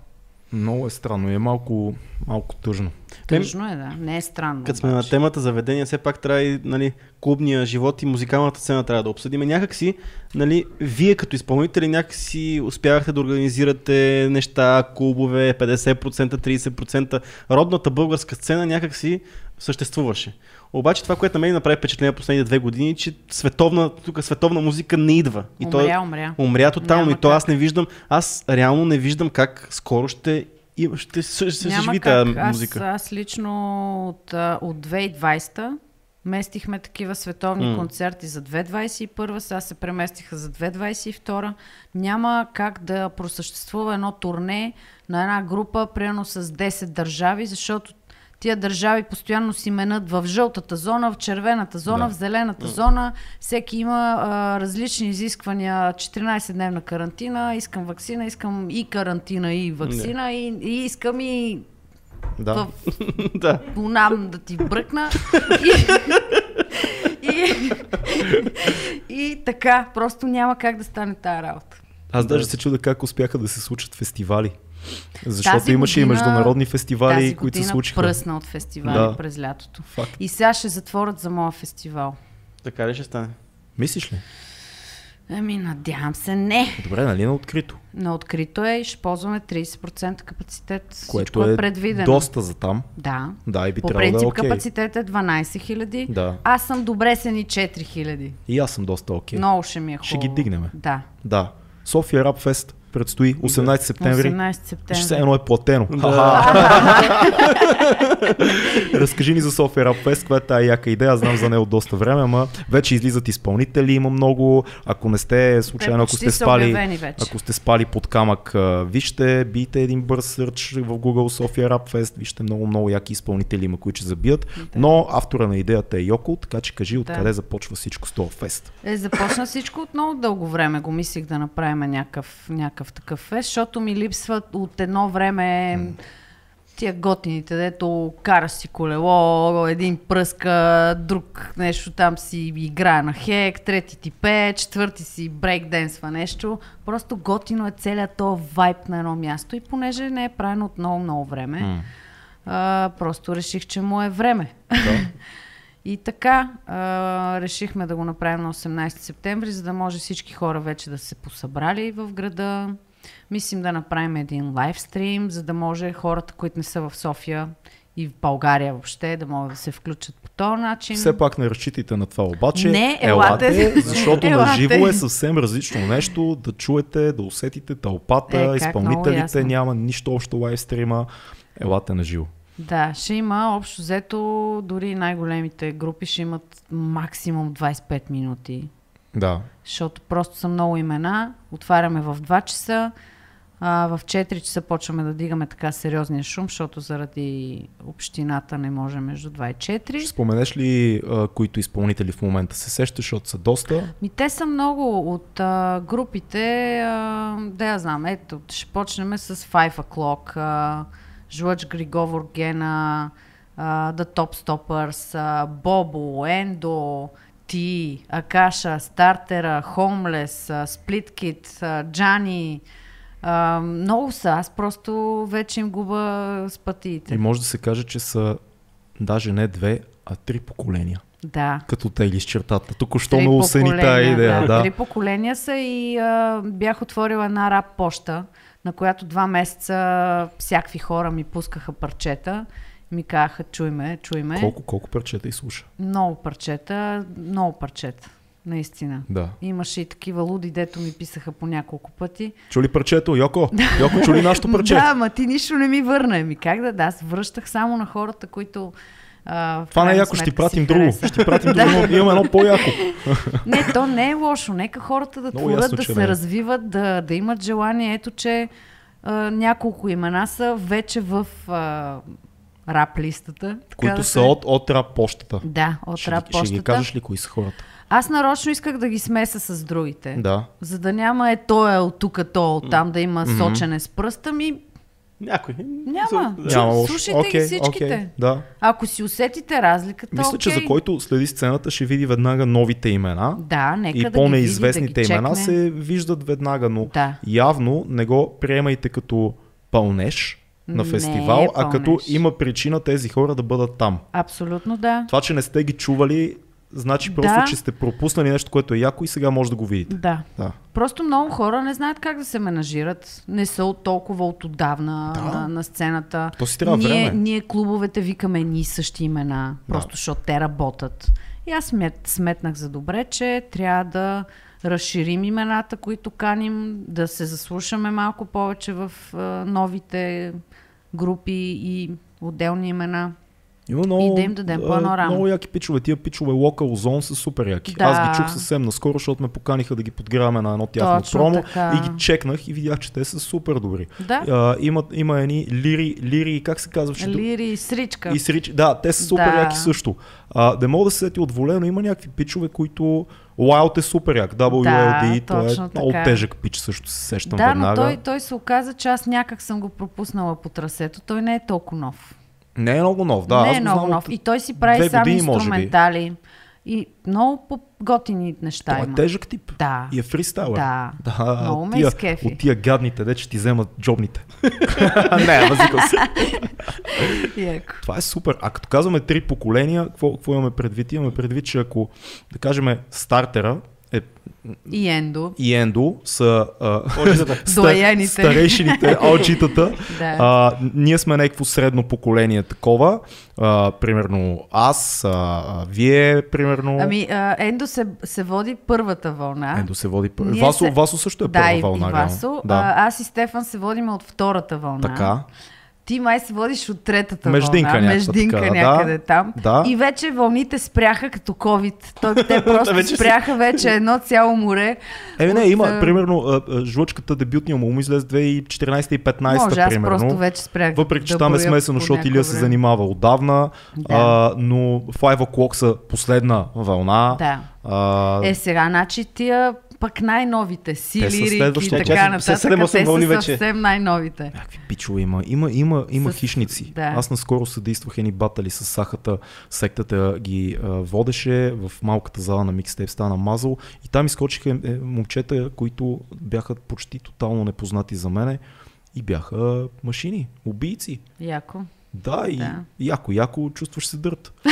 Много е странно и е малко, малко тъжно. Тъжно е, да. Не е странно. Като сме на темата заведения, все пак трябва и нали, клубния живот и музикалната сцена трябва да обсъдим. Някакси, нали, вие като изпълнители някакси успявахте да организирате неща, клубове, 50%, 30%. Родната българска сцена някакси съществуваше. Обаче това, което на мен направи впечатление последните две години, че световна, тук световна музика не идва. И то Умря, умря. умря тотално. Няма и то аз не виждам, аз реално не виждам как скоро ще, има- ще, Няма съживи тази Аз, музика. аз лично от, от 2020 местихме такива световни М. концерти за 2021, сега се преместиха за 2022. Няма как да просъществува едно турне на една група, примерно с 10 държави, защото тия държави постоянно си менят в жълтата зона, в червената зона, Да. в зелената зона. Всеки има а, различни изисквания. 14-дневна карантина, искам вакцина, искам и карантина, и вакцина, и, и искам и Да. в <laughs> да. Бонам да ти бръкна. И, и, и така, просто няма как да стане тази работа. Аз даже се чуда как успяха да се случат фестивали. Защото Тази имаше и година- международни фестивали, Тази които се случиха. пръсна от фестивали Да. през лятото. Факт. И сега ще затворят за моя фестивал. Така ли ще стане? Мислиш ли? Ами, надявам се, не. Добре, нали на открито? На открито е и ще ползваме 30% капацитет. Всичко Което е, е предвидено. доста за там. Да. Да, и би По трябвало да е принцип окей. капацитет е 12 000. Да. Аз съм добре сени 4 000. И аз съм доста окей. Много ще ми е хубаво. Ще ги дигнем. Да. Да. София Рап Фест предстои 18 септември. 18 Ще септември. все едно е платено. <laughs> Разкажи ни за София Рап Фест, каква е тази яка идея. Аз знам за нея от доста време, ама вече излизат изпълнители, има много. Ако не сте случайно, ако почти сте спали, ако сте спали под камък, вижте, бийте един бърз сърч в Google София Rap Fest, вижте много, много яки изпълнители има, които ще забият. Но автора на идеята е Йоко, така че кажи откъде започва всичко с този фест. Е, започна всичко от много дълго време. Го мислих да направим някакъв, някакъв такъв фест, защото ми липсват от едно време тия готините, дето кара си колело, един пръска, друг нещо там си играе на хек, трети ти пее, четвърти си брейкденсва нещо. Просто готино е целият този вайб на едно място и понеже не е правено от много, много време, М. а, просто реших, че му е време. Да. <laughs> И така, а, решихме да го направим на 18 септември, за да може всички хора вече да се посъбрали в града. Мислим да направим един лайвстрим, за да може хората, които не са в София и в България въобще, да могат да се включат по този начин. Все пак не разчитайте на това обаче. Не, елате. защото Елате. на живо е съвсем различно нещо. Да чуете, да усетите тълпата, Е, изпълнителите, няма нищо общо лайвстрима. Елате на живо. Да, ще има общо взето, дори най-големите групи ще имат максимум 25 минути, Да. защото просто са много имена. Отваряме в 2 часа, а в 4 часа почваме да дигаме така сериозния шум, защото заради общината не може между 2 и 4. Ще споменеш ли а, които изпълнители в момента се сещаш, защото са доста? Ми те са много от а, групите, а, да я знам, ето, ще почнем с Five O'Clock, а, Жлъч Григовор Гена, The Top Stoppers, Бобо, Ендо, Ти, Акаша, Стартера, Kid, а, Джани, а, много са, аз просто вече им губа с пътиите. И може да се каже, че са даже не две, а три поколения. Да. Като те или чертата. Току-що Три ме осени тая идея. Да, Да. Три поколения са и а, бях отворила една рап поща, на която два месеца всякакви хора ми пускаха парчета. Ми казаха, чуй ме, чуй ме. Колко, колко парчета изслуша? Много парчета, много парчета. Наистина. Да. Имаше и такива луди, дето ми писаха по няколко пъти. Чули парчето? Йоко? Йоко, чули нашото <laughs> парче? Да, ма ти нищо не ми върна. Ми как да, да, аз връщах само на хората, които а, Това не е яко, ще ти пратим друго. Ще ти пратим <laughs> друго, имаме едно по-яко. <laughs> Не, то не е лошо. Нека хората да Много творят, да се не е. развиват, да, да имат желание. Ето, че а, няколко имена са вече в а, рап листата. които да са от, от рап почтата. Да, от Ще, рап ги- ще ги почтата. кажеш ли кои са хората? Аз нарочно исках да ги смеса с другите. Да. За да няма е той е от тук, то от там, да има Мгм. сочене с пръста ми. Някой. Няма. Да. Няма слушайте ги Окей, всичките. окей, Да. Ако си усетите разликата, Мисля, че окей. за който следи сцената ще види веднага новите имена. Да, нека и да по-неизвестните да имена чекне. се виждат веднага, но Да. явно не го приемайте като пълнеж на Не е фестивал, а като има причина тези хора да бъдат там. Абсолютно да. Това, че не сте ги чували, значи просто, Да. че сте пропуснали нещо, което е яко и сега може да го видите. Да. Да. Просто много хора не знаят как да се менажират. Не са от толкова от отдавна Да. на, на сцената. То си трябва ние, време. ние клубовете викаме ни същи имена, просто защото те работят. И аз смет, сметнах за добре, че трябва да разширим имената, които каним, да се заслушаме малко повече в новите групи и отделни имена. Има много, И да им дадем а, по-едно рамо. Много яки пичове. Тия пичове Local Zone са супер яки. Да. Аз ги чух съвсем наскоро, защото ме поканиха да ги подгряваме на едно тяхно Точно промо така. и ги чекнах и видях, че те са супер добри. Да, А, има, има едни лири, лири, как се казваше? Лири и Сричка. И срич... Да, те са супер Да. яки също. А, не мога да се сети от воле, но има някакви пичове, които... Wild е супер як. WLD, Да, той е точно много така. тежък пич, също се сещам Да, веднага. но той, той се оказа, че аз някак съм го пропуснала по трасето. Той не е толкова нов. Не е много нов, да. не е го много нов. И той си прави сам години, инструментали. И много по-готини неща Той е има. тежък тип. Да. И е фристайлър. Да. Да, Много ме тия, изкефи. От тия гадните, де че ти вземат джобните. <laughs> не, възикал се. Това е супер. А като казваме три поколения, какво, какво имаме предвид? Имаме предвид, че ако, да кажем, стартера е, И Ендо. и Ендо са а, <laughs> старейшините, <laughs> алчитата. Да. А, ние сме някакво средно поколение такова. А, примерно аз, а, вие, примерно. Ами, а, Ендо се, се води първата вълна. Ендо се води. пър- Ние Васо, се- Васо също е да, първа и, вълна. и. Васо. Да. А, аз и Стефан се водим от втората вълна. Така. Ти май се водиш от третата Междинка вълна. някаква Междинка такава, някъде да. там. Да. И вече вълните спряха като COVID. Той, те <laughs> просто Вече си- спряха вече едно цяло море. Е, не, от, има, а, примерно, жлъчката дебютния му излезе 2014 и 15 Може, аз примерно. просто вече спрях. Въпреки, че да там е смесено, защото Илия се занимава отдавна, Да. а, но Five O'Clock са последна вълна. Да. А, Е, сега, значи тия пък най-новите си, лирик и така нататък. 7-8 Те са съвсем най-новите. Някакви пичове има. Има, има, има С- хищници. да. Аз наскоро съдействах едни батали с Сахата. Сектата ги а, водеше в малката зала на микстейп стана Мазъл и там изкочиха е, момчета, които бяха почти тотално непознати за мене и бяха машини, убийци. Яко. Да, и Да. яко, яко чувстваш се дърт. <laughs>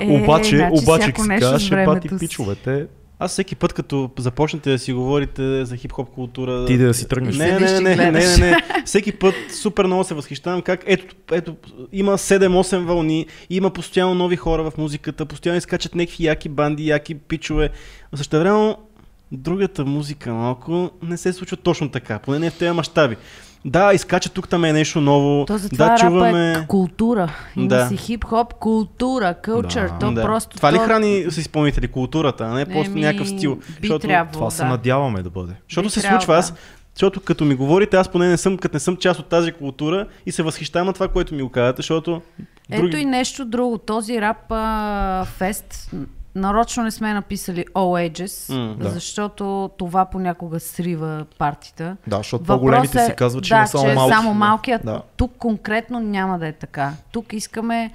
Е, обаче, значи обаче, всяко как се нещо с казваше, времето бати си. пичовете, Аз всеки път, като започнете да си говорите за хип-хоп култура... Ти да си тръгнеш. Не, не, не, не, не, не, не. Всеки път супер много се възхищавам как ето, ето има 7-8 вълни, има постоянно нови хора в музиката, постоянно изкачат някакви яки банди, яки пичове. Също време другата музика малко не се случва точно така, поне не в тези мащаби. Да, изкача тук там е нещо ново. То затова да, рапа чуваме... е култура. Има Да. си хип-хоп култура, кълчър. Да. То да. просто... Това ли то... храни с изпълнители културата, а не просто Еми, някакъв стил? Би Защото- трябвало, Това се да. надяваме да бъде. Защото Би се трябвало, случва, аз, да. защото като ми говорите, аз поне не съм, като не съм част от тази култура и се възхищавам на това, което ми го казвате, защото Ето и нещо друго. Този рап а, фест, нарочно не сме написали All Ages, М, да. защото това понякога срива партията. Да, защото Въпросът по-големите е- си казват, че да, има само че малки. само малки, а Да. тук конкретно няма да е така. Тук искаме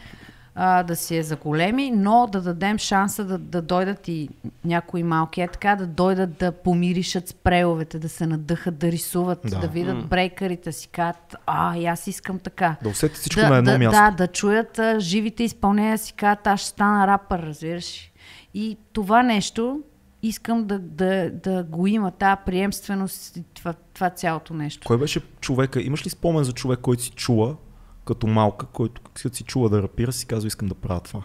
а, да си е за големи, но да дадем шанса да, да дойдат и някои малки, е така, да дойдат да помиришат спреовете, да се надъхат, да рисуват, Да. да, видят брейкърите си, кажат, а, и аз искам така. Да усетят всичко да, на едно да, място. Да, да чуят а, живите изпълнения си, казват, аз ще стана рапър, разбираш. И това нещо искам да, да, да го има, тази приемственост и това, това цялото нещо. Кой беше човека? Имаш ли спомен за човек, който си чула като малка, който като си чула да рапира, си казва, искам да правя това?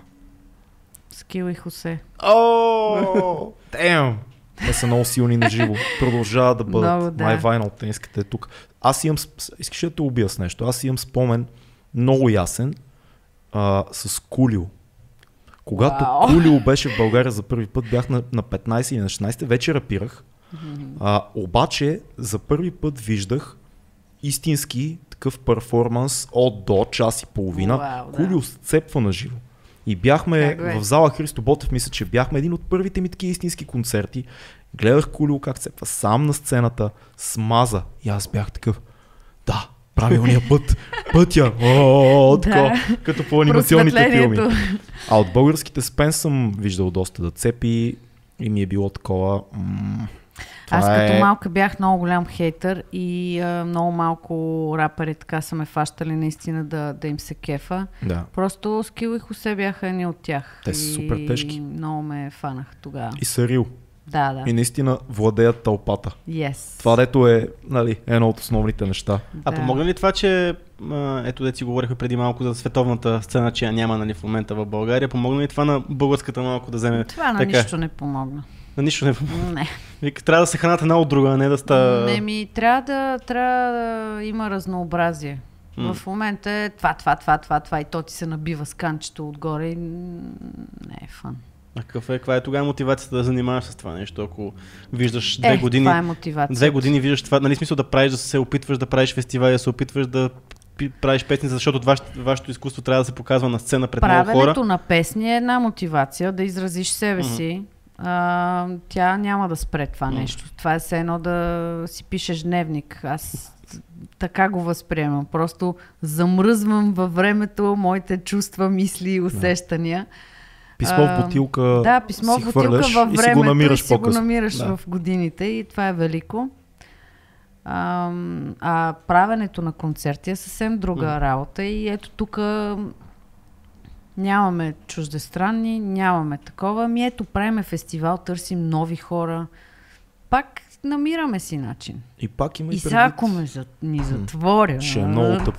Скил и Хосе. О, Damn! Те са много силни на живо. Продължават да бъдат. Много, да. My Vinyl тениската е тук. Аз имам, искаш да те убия с нещо? Аз имам спомен много ясен а, с Кулио. Когато Вау. Кулио беше в България за първи път, бях на, на 15 или на 16, вече рапирах. А, обаче за първи път виждах истински такъв перформанс от до час и половина. Вау, да. Кулио сцепва на живо. И бяхме Как в зала Христо Ботев, мисля, че бяхме един от първите ми такива истински концерти. Гледах Кулио как цепва сам на сцената, смаза. И аз бях такъв, да, правилния път, пътя. О, Да. като по анимационните филми. А от българските спен съм виждал доста да цепи и ми е било такова. М- Аз като е... малка бях много голям хейтър и а, много малко рапъри така са ме фащали наистина да, да им се кефа. Да. Просто Скил и Хосе бяха едни от тях. Те са супер тежки. Много ме фанах тогава. И са рил. Да, да. И наистина владеят тълпата. Yes. Това дето е нали, едно от основните неща. А Да. помогна ли това, че а, ето де си говорихме преди малко за световната сцена, че я няма нали, в момента в България, помогна ли това на българската малко да вземе Това на така? нищо не помогна. На нищо не помогна. Не. Вика, трябва да се хранат една от друга, а не да ста... Не ми, трябва да, трябва да има разнообразие. М. В момента е това, това, това, това, това и то ти се набива с канчето отгоре и не е фан. А какъв е, каква е тогава мотивацията да занимаваш с това нещо, ако виждаш две е, години... това е мотивация. Две години виждаш това, нали смисъл да правиш, да се опитваш да правиш фестивали, да се опитваш да правиш песни, защото ваш, вашето изкуство трябва да се показва на сцена пред много хора. Правенето на песни е една мотивация да изразиш себе си. А, тя няма да спре това нещо. Това е все едно да си пишеш дневник. Аз така го възприемам. Просто замръзвам във времето моите чувства, мисли и усещания. Писмо А, в бутилка Да, писмо в бутилка във и си времето го намираш и си го намираш Да. в годините и това е велико. А, а правенето на концерти е съвсем друга М. работа и ето тук нямаме чуждестранни, нямаме такова. Ми ето правиме фестивал, търсим нови хора. Пак намираме си начин. И пак има И и сега ако ме за, ни затворя, Ще е много тъп.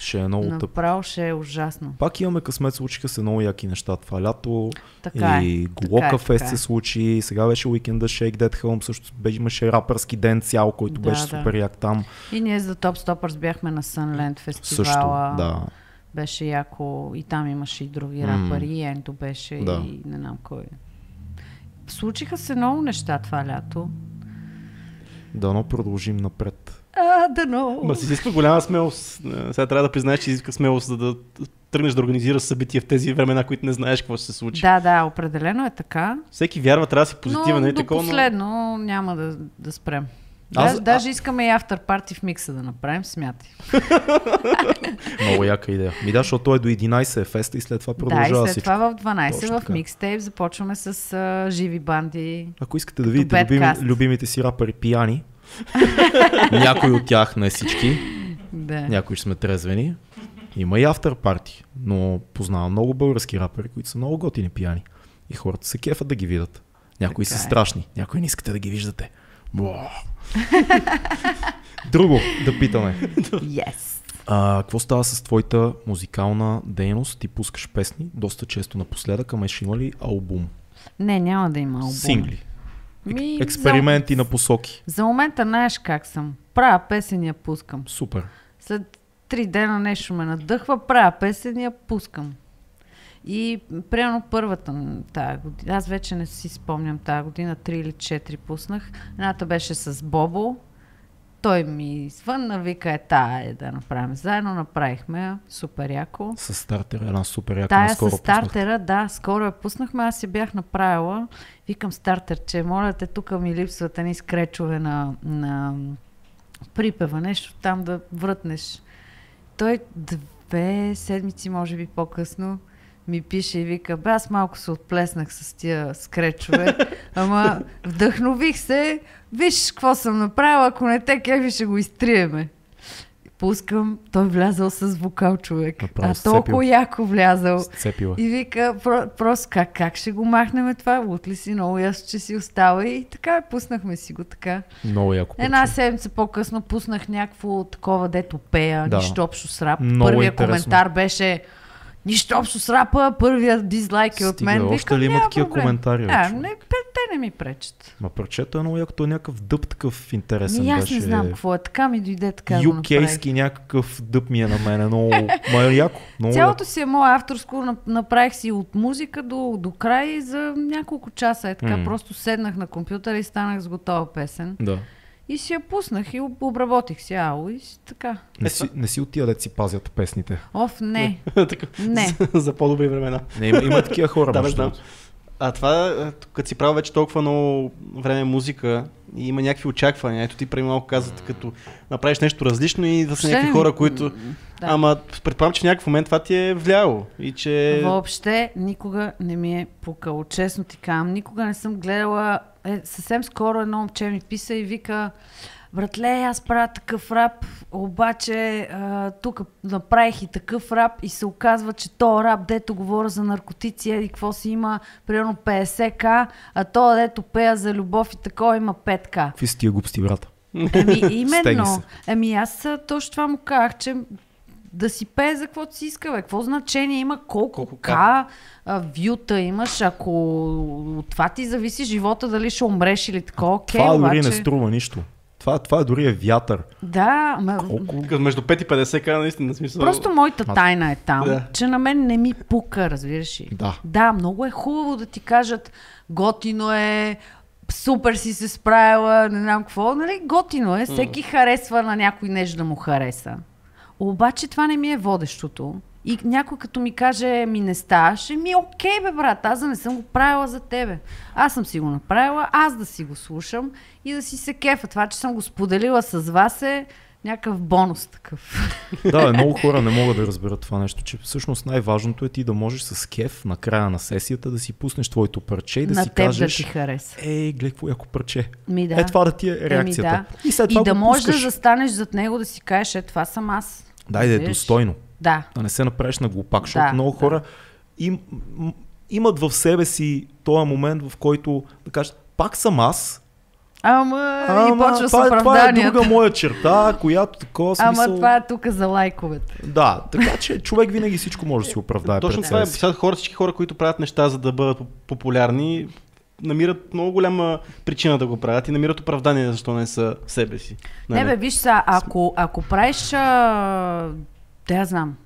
Ще е много тъп. направо ще е ужасно. Пак имаме късмет, случиха се много яки неща това лято. Така и е. Голока е, Фест се е. случи, сега беше уикенда Shake That Home, също беше, имаше рапърски ден цял, който Да, беше да. супер як там. И ние за Топ Стопърс бяхме на Sunland фестивала. Също, да. Беше яко. И там имаше и други М. рапъри. И Ендо беше. Да. И не знам кой. Случиха се много неща това лято. Дано продължим напред. А, да, но. Ма си изисква голяма смелост. Е, Сега трябва да признаеш, че изисква смелост, за да тръгнеш да организираш събития в тези времена, които не знаеш какво ще се случи. Да, да, определено е така. Всеки вярва, трябва да си позитивен, но не е до такова. но- последно няма да, да спрем. Аз- Даже, даже искаме и автор парти в микса да направим, смятай. <laughs> Много яка идея. Ми да, защото той е до 11 е феста и след това Да, и продължава след всичко. това в 12 Точно в така. микстейп започваме с а, живи банди. Ако искате да видите любими, любимите си рапъри пияни, <laughs> някои от тях, не всички, Да. някои ще сме трезвени, има и автор парти, но познавам много български рапъри, които са много готини пияни. И хората се кефат да ги видят. Някои Така са е. страшни, някои не искате да ги виждате. Буа. Друго да питаме. Yes. А, какво става с твоята музикална дейност? Ти пускаш песни доста често напоследък, ама ще има ли албум? Не, няма да има албум. Сингли? Ми, Експерименти на посоки. За, за момента знаеш как съм. Правя песен я пускам. Супер. След три дена нещо ме надъхва, правя песен я пускам. И примерно първата тая година, аз вече не си спомням тая година, три или четири пуснах. Едната беше с Бобо. Той ми звънна, вика е тая е да направим. Заедно направихме супер яко. С стартера една супер яка Тая с стартера, да, скоро я пуснахме, аз я бях направила. Викам стартер, че моля те, тук ми липсват едни скречове на, на припева, нещо там да врътнеш. Той две седмици, може би по-късно, ми пише и вика, бе, аз малко се отплеснах с тия скречове, <laughs> ама вдъхнових се, виж какво съм направила, ако не те кефи ще го изтриеме. Пускам, той влязал с вокал човек. Направо а сцепил. толкова яко влязал. Сцепила. И вика, про, просто как, как ще го махнем това? Лут ли си много ясно, че си остава и така, пуснахме си го така. Много яко. Една парче. седмица по-късно пуснах някакво такова, дето пея, Да. нищо общо с рап. Много Първият интересно. коментар беше нищо общо с рапа, първият дизлайк е от Стига, мен. още ли има «Няма такива проблем». коментари, Да, не, те не ми пречат. Ма парчето е много яко, е някакъв дъб такъв интересен Ми, аз беше. не знам какво е. Така ми дойде така. Юкейски някакъв дъб ми е на мен, много, ма е яко. Много Цялото си е мое авторско, нап- направих си от музика до, до край за няколко часа. Е така, просто седнах на компютъра и станах с готова песен. Да. И си я пуснах и об- обработих си ало и си така. Не си, не си от тия да си пазят песните. Оф, не, <laughs> не. за, за по-добри времена. Не, има, има такива хора. <laughs> Да, между. А това, е, като си правил вече толкова много време музика и има някакви очаквания, ето ти преди малко каза, като направиш нещо различно и да са някакви хора, които... Да. Ама предполагам, че в някакъв момент това ти е влияло и че... Въобще никога не ми е пукало. Честно ти казвам, никога не съм гледала. Е, съвсем скоро едно момче ми писа и вика, братле, аз правя такъв рап, обаче а, тук направих и такъв рап и се оказва, че то рап, дето говоря за наркотици, и какво си има, примерно 50к, а то, дето пея за любов и такова, има 5к. Какви са тия глупости, брата? Еми, <laughs> именно. се. Еми, аз точно това му казах, че да си пее за каквото си иска, бе. Какво значение има, колко, Колко а, вюта имаш, ако от това ти зависи живота, дали ще умреш или такова, окей, това обаче... дори не струва нищо. Това, това дори е вятър. Да, ма... Колко? Между 5 и 50 к наистина смисъл. Просто моята тайна е там, Да. че на мен не ми пука, разбираш ли? Да. Да, много е хубаво да ти кажат, готино е, супер си се справила, не знам какво, нали? Готино е, всеки харесва на някой нещо да му хареса. Обаче това не ми е водещото. И някой като ми каже, ми не ставаш, ми окей бе брат, аз да не съм го правила за тебе. Аз съм си го направила, аз да си го слушам и да си се кефа. Това, че съм го споделила с вас е някакъв бонус такъв. Да, много <laughs> хора не могат да разберат това нещо, че всъщност най-важното е ти да можеш с кеф на края на сесията да си пуснеш твоето парче и да на си теб кажеш, да ти хареса. ей, гледай какво яко парче. Ми да. Е, това да ти е реакцията. да. И след И това да го можеш да застанеш зад него да си кажеш, е, това съм аз. Дай да е достойно. Да. Да не се направиш на глупак, защото Да, много да. хора им, м- имат в себе си този момент, в който да кажат, пак съм аз, Ама, ама и почва това, е- това е друга моя черта, която такова смисъл... Ама това е тук за лайковете. Да, така че човек винаги всичко може да си оправдае Точно това е. Сега хора, всички хора, които правят неща, за да бъдат поп- популярни, намират много голяма причина да го правят и намират оправдание защо не са себе си. Не, бе, виж са, ако, ако правиш... А... Те я знам.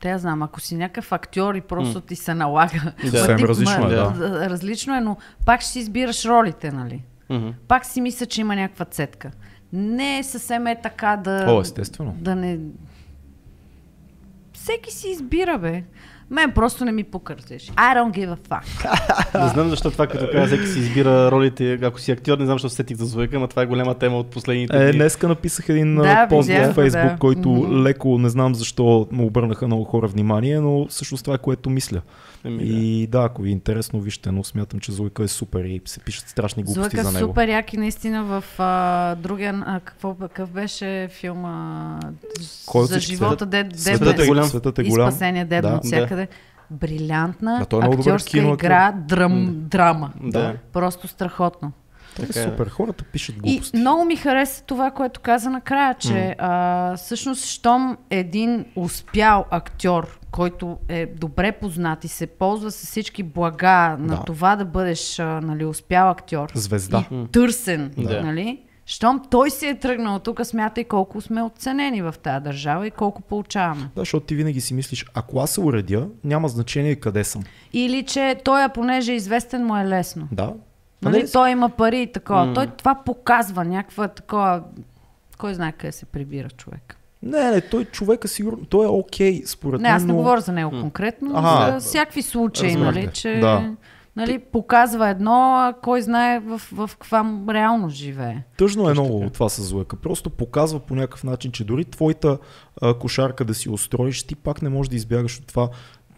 Те я знам. Ако си някакъв актьор и просто ти се налага. Да. <laughs> Съвсем ти- различно ма, е, да. Различно е, но пак ще си избираш ролите, нали? Мгм. Пак си мисля, че има някаква цетка. Не е съвсем е така да... О, естествено. Да не... Всеки си избира, бе. Мен просто не ми покъртеш. I don't give a fuck. Не знам защо това, като каза, всеки си избира ролите. Ако си актьор, не знам защо се сетих за звука, но това е голяма тема от последните Е, днеска написах един Да, пост го, Фейсбук, да. който Мгм. леко, не знам защо му обърнаха много хора внимание, но всъщност това е което мисля. Еми, да. И да, ако ви е интересно, вижте, но смятам, че Зойка е супер и се пишат страшни глупости Злъка за него. супер яки наистина в а, другия, а, какво, какъв беше филма Кой за живота, де, де, Светът е голям. Светът е и голям. спасение дебно Да. от всякъде. брилянтна Да, той е актьорска киноактьор. игра, драм, драма. Да. Просто страхотно. Така е. супер, хората пишат И глупости. много ми хареса това, което каза накрая, че а, всъщност, щом един успял актьор, който е добре познат и се ползва с всички блага на Да. това да бъдеш а, нали, успял актьор Звезда. и търсен, Да. нали? Щом той си е тръгнал тук, смятай колко сме оценени в тази държава и колко получаваме. Да, защото ти винаги си мислиш, ако аз се уредя, няма значение къде съм. Или че той, понеже е известен, му е лесно. Да. Нали? не, Той има пари и такова. М. Той това показва някаква такова... Кой знае къде се прибира човек. не, не, той човека сигурно, той е окей, според Не, мен, аз не но... говоря за него конкретно, Ага. за всякакви случаи, нали, че Да. Нали, показва едно, а кой знае в, в каква му реалност живее. Тъжно е много от това с Злъка. Просто показва по някакъв начин, че дори твоята а, кошарка да си устроиш, ти пак не можеш да избягаш от това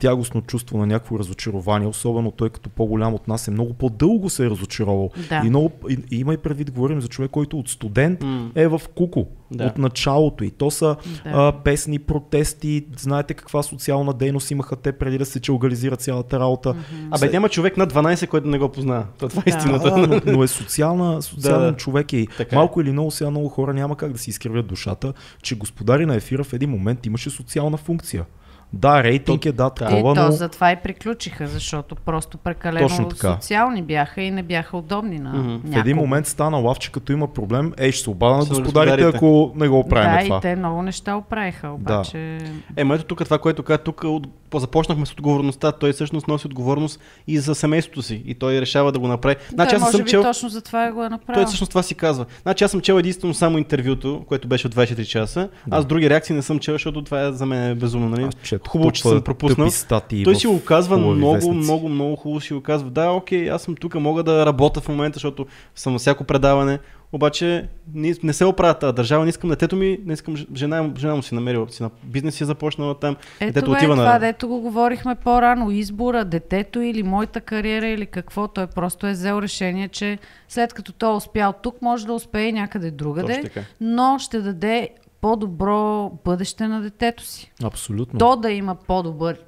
тягостно чувство на някакво разочарование, особено той като по-голям от нас е много по-дълго се е разочаровал. Да. И, много, и, и има и предвид, говорим за човек, който от студент М. е в куко Да. от началото. И то са Да. а, песни, протести, знаете каква социална дейност имаха те преди да се чалгализира цялата работа. Абе, няма човек над 12, който не го познава. То, това е Да. истината. Да, но, но е социална, социален Да, да. човек е. и Така е. малко или много сега много хора няма как да си изкривят душата, че господари на ефира в един момент имаше социална функция. Да, рейтинг е, да, И такова, то но... затова и приключиха, защото просто прекалено Точно така. социални бяха и не бяха удобни на. В някого. В един момент стана лавче, като има проблем, ей, ще се обада на господарите, ако не го правим Да, това. и те много неща оправиха, обаче... Е, ето тук това, което каза, тук от, започнахме с отговорността. Той всъщност носи отговорност и за семейството си. И той решава да го направи. Значи Той аз може съм би чел. точно за това го е направил. Той всъщност това си казва. Значи аз съм чел единствено само интервюто, което беше от 24 часа. Аз други реакции не съм чел, защото това е за мен е безумно. Нали? Хубаво, че съм пропуснал. статии Той си го казва много, вестници. много, много хубаво си го казва. Да, окей, аз съм тук, мога да работя в момента, защото съм на всяко предаване. Обаче не, не се оправя тази държава, не искам детето ми, не искам жена, жена му си намерила, си на бизнес си е започнала там. Ето детето това е отива това, на... дето го говорихме по-рано. Избора, детето или моята кариера или какво. Той просто е взел решение, че след като той е успял тук, може да успее и някъде другаде, но ще даде по-добро бъдеще на детето си. Абсолютно. То да има по-добър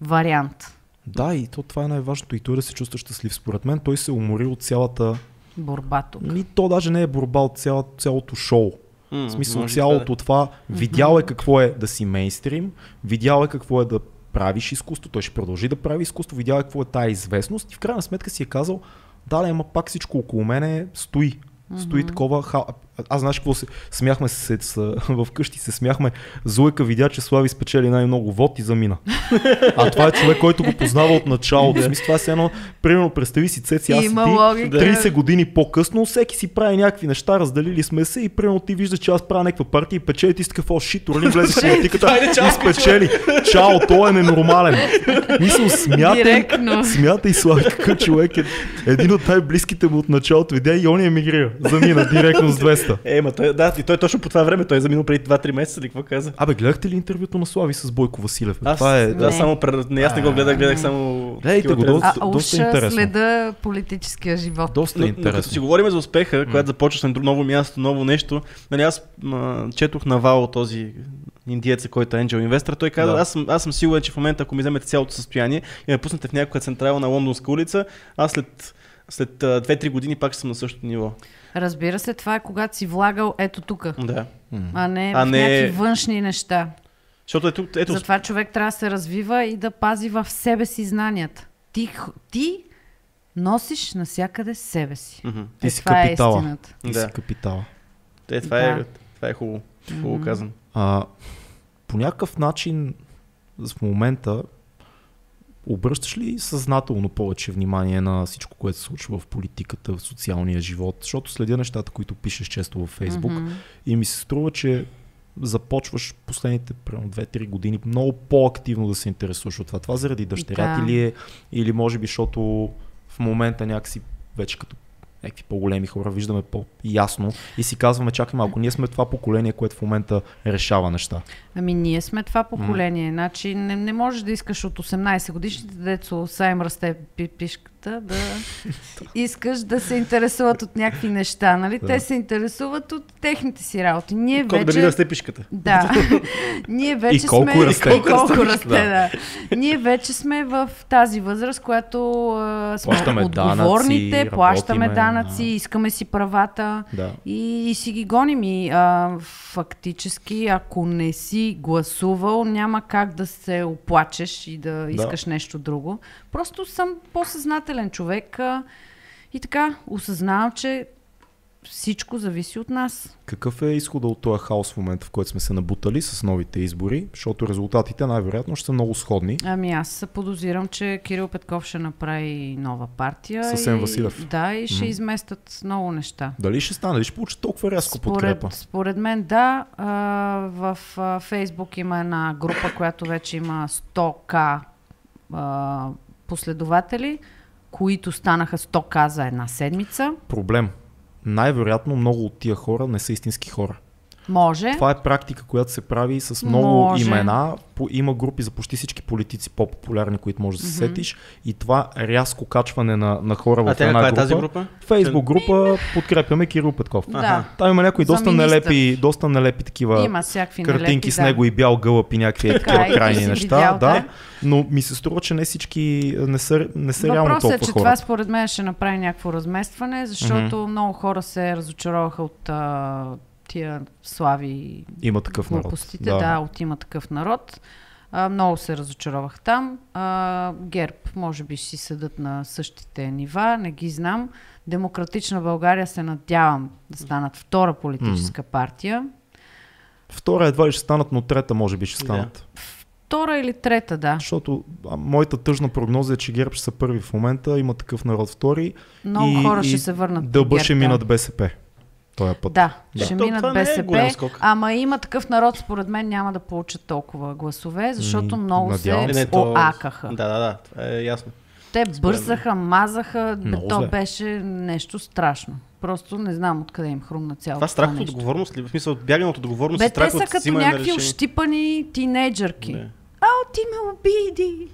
вариант. Да, и то това е най-важното. И той да се чувства щастлив. Според мен той се умори от цялата... Борба тук. Ми, то даже не е борба от цяло, цялото шоу. М, В смисъл, може би цялото това, видял е какво е да си мейнстрим, видял е какво е да правиш изкуство, той ще продължи да прави изкуство, видял е какво е тая известност и в крайна сметка си е казал, да, да, ама пак всичко около мене стои. Стои такова. Аз знаеш какво се смяхме се с, в къщи се смяхме. Зуйка видя, че Слави спечели най-много вод и замина. А това е човек, който го познава от началото. Смисъл, това е едно, примерно, представи си Цеци, аз и ти, логика. 30 години по-късно, всеки си прави някакви неща, разделили сме се и примерно ти виждаш, че аз правя някаква партия и печели ти си такъв, о, шит, Орлин влезе в политиката и спечели. Чао, той е ненормален. Мисля, смятай, смятай Слави какъв човек е. Един от най-близките му от началото видя и он емигрира. Замина директно с 200. Е, ма той, да, и той точно по това време, той е заминал преди 2-3 месеца, или какво каза? Абе, гледахте ли интервюто на Слави с Бойко Василев? Аз, това е... да, Не. само пред... Не, аз не го гледах, гледах само... Гледайте го, доста-. А доста интересно. следа политическия живот. Доста Но, но като интересно. си говорим за успеха, когато започваш на друго ново място, ново нещо, нали аз м- четох на Вал този индиеца, който е Angel Investor, той каза, Да. аз, съм, аз съм сигурен, че в момента, ако ми вземете цялото състояние и ме пуснете в някаква централна лондонска улица, аз след, след а, 2-3 години пак съм на същото ниво. Разбира се, това е когато си влагал ето тук, Да. а не А в не- някакви външни неща. Защото ето, ето Затова човек трябва да се развива и да пази в себе си знанията. Ти, ти носиш навсякъде себе си. Мгм. Ти Е, си това е капитала. истината. Ти Да. си капитала. е, това, е, Да. това е хубаво. Хубаво казано. А, по някакъв начин в момента обръщаш ли съзнателно повече внимание на всичко, което се случва в политиката, в социалния живот? Защото следя нещата, които пишеш често във Фейсбук Мгм. и ми се струва, че започваш последните примерно 2-3 години много по-активно да се интересуваш от това. Това заради дъщеря ти Да. ли е или може би защото в момента някакси вече като някакви по-големи хора виждаме по-ясно и си казваме, чакай малко, ние сме това поколение, което в момента решава неща. Ами ние сме това поколение. Значи не, не можеш да искаш от 18 годишните деца, са расте пи- семействата да искаш да се интересуват от някакви неща, нали? Да. Те се интересуват от техните си работи. Ние Колко вече... дали да сте пишката? Да. <laughs> Ние вече И колко сме... расте. И колко расте, Да. да. Ние вече сме в тази възраст, която а, сме Плащаме отговорните, данъци, плащаме работиме, данъци, да. искаме си правата Да. и, и си ги гоним. И а, фактически, ако не си гласувал, няма как да се оплачеш и да искаш нещо друго. Просто съм по-съзнателен човек а, и така осъзнавам, че всичко зависи от нас. Какъв е изхода от този хаос в момента, в който сме се набутали с новите избори? Защото резултатите най-вероятно ще са много сходни. Ами аз се подозирам, че Кирил Петков ще направи нова партия. С Асен и, Василев. Да, и ще Мгм. изместят много неща. Дали ще стане? Дали ще получи толкова рязко подкрепа? Според, според мен да. В Фейсбук има една група, която вече има 100к а, последователи, които станаха 100к за една седмица. Проблем. Най-вероятно много от тия хора не са истински хора. Може. Това е практика, която се прави с много Може. имена. По, има групи за почти всички политици по-популярни, които можеш да се сетиш. И това рязко качване на, на хора А в една е група. тази група? Фейсбук група подкрепяме Кирил Петков. Да. Там има някои За доста министър. нелепи, доста нелепи такива Има картинки нелепи, с да. него и бял гълъб и някакви такива крайни неща. видял, да, да. но ми се струва, че не всички не са, не са реално е, толкова че хора. това според мен ще направи някакво разместване, защото много хора се разочароваха от тия слави Има такъв народ. глупостите, да. да, от има такъв народ. А, много се разочаровах там. А, ГЕРБ, може би, си съдат на същите нива, не ги знам. Демократична България се надявам да станат втора политическа партия. Втора едва ли ще станат, но трета може би ще Да. станат. Втора или трета, да. Защото а, моята тъжна прогноза е, че ГЕРБ ще са първи в момента, има такъв народ втори. Много и, хора и ще се върнат. Дълба ще минат БСП. Този път. Да, Да. ще То минат това не е БСП, скок. ама има такъв народ, според мен няма да получат толкова гласове, защото Ми, много надявам се. Не, то- оакаха. Да, да, да, това е ясно. Те бързаха, мазаха, бе, Много то зле. беше нещо страшно. Просто не знам откъде им хрумна цялото Това страх от отговорност ли? В смисъл, бягане от отговорност Бе, и страх те са от като някакви ощипани тинейджърки. Да. Ао, ти ме обиди!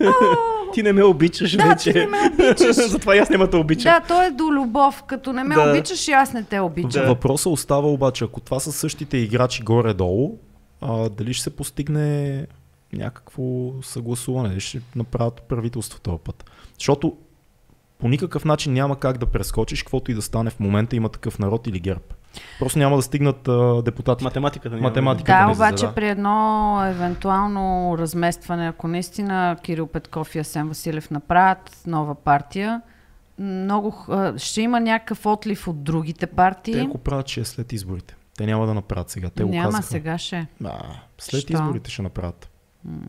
<laughs> О, Ти не ме обичаш Да, вече. ти не ме обичаш. <laughs> Затова и аз няма да обичам. да, то е до любов. Като не ме Да. обичаш, и аз не те обичам. Да. Въпросът остава обаче, ако това са същите играчи горе-долу, а, дали ще се постигне някакво съгласуване, дали ще направят правителство този път. Защото по никакъв начин няма как да прескочиш, каквото и да стане в момента има такъв народ или герб. Просто няма да стигнат а, депутати. Математиката няма. Математика. Да, не обаче зададе. при едно евентуално разместване, ако наистина Кирил Петков и Асен Василев направят нова партия, много, ще има някакъв отлив от другите партии. Те ако правят, ще е след изборите. Те няма да направят сега. Те го Няма, казаха. сега ще. А, след Що? изборите ще направят.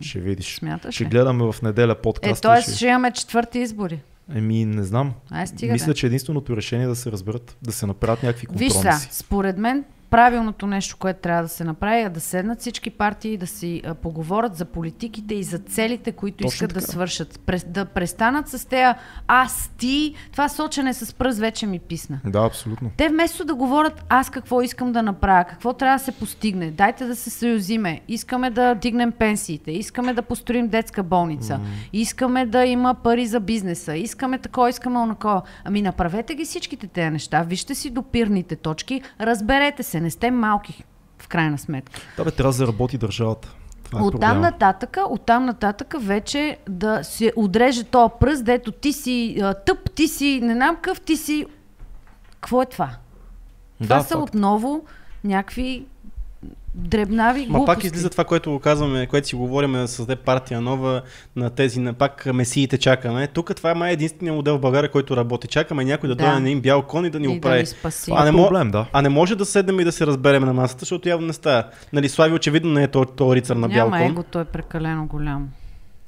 Ще видиш. Смяташ Ще гледаме в неделя Е, подкаст. т.е. ще... ще имаме четвърти избори. Еми, не знам. Ай, стига Мисля, да. че единственото решение е да се разберат, да се направят някакви Виж компромиси. сега, според мен правилното нещо, което трябва да се направи е да седнат всички партии да си а, поговорят за политиките и за целите, които Точно искат да така. свършат. Прес, да престанат с тея аз, ти, това сочене с пръст вече ми писна. Да, абсолютно. Те вместо да говорят аз какво искам да направя, какво трябва да се постигне, дайте да се съюзиме, искаме да дигнем пенсиите, искаме да построим детска болница, искаме да има пари за бизнеса, искаме такова, искаме онако. Ами направете ги всичките тези неща, вижте си допирните точки, разберете се, не сте малки в крайна сметка. Да, бе, трябва да заработи държавата. Това е Оттам проблема. нататъка, оттам нататъка вече да се отреже този пръст, дето ти си тъп, ти си не знам къв, ти си... Какво е това? Това Да, са факт. отново някакви дребнави Ма глупости. пак излиза това, което го казваме, което си говорим, да създаде партия нова на тези, на пак месиите чакаме. Тук това е май единствения модел в България, който работи. Чакаме някой да, Да. дойде на им бял кон и да ни и го да спаси. А не проблем, да. А не може да седнем и да се разберем на масата, защото явно не става. Нали, Слави очевидно не е то, то рицар на бял Няма кон. егото е прекалено голямо.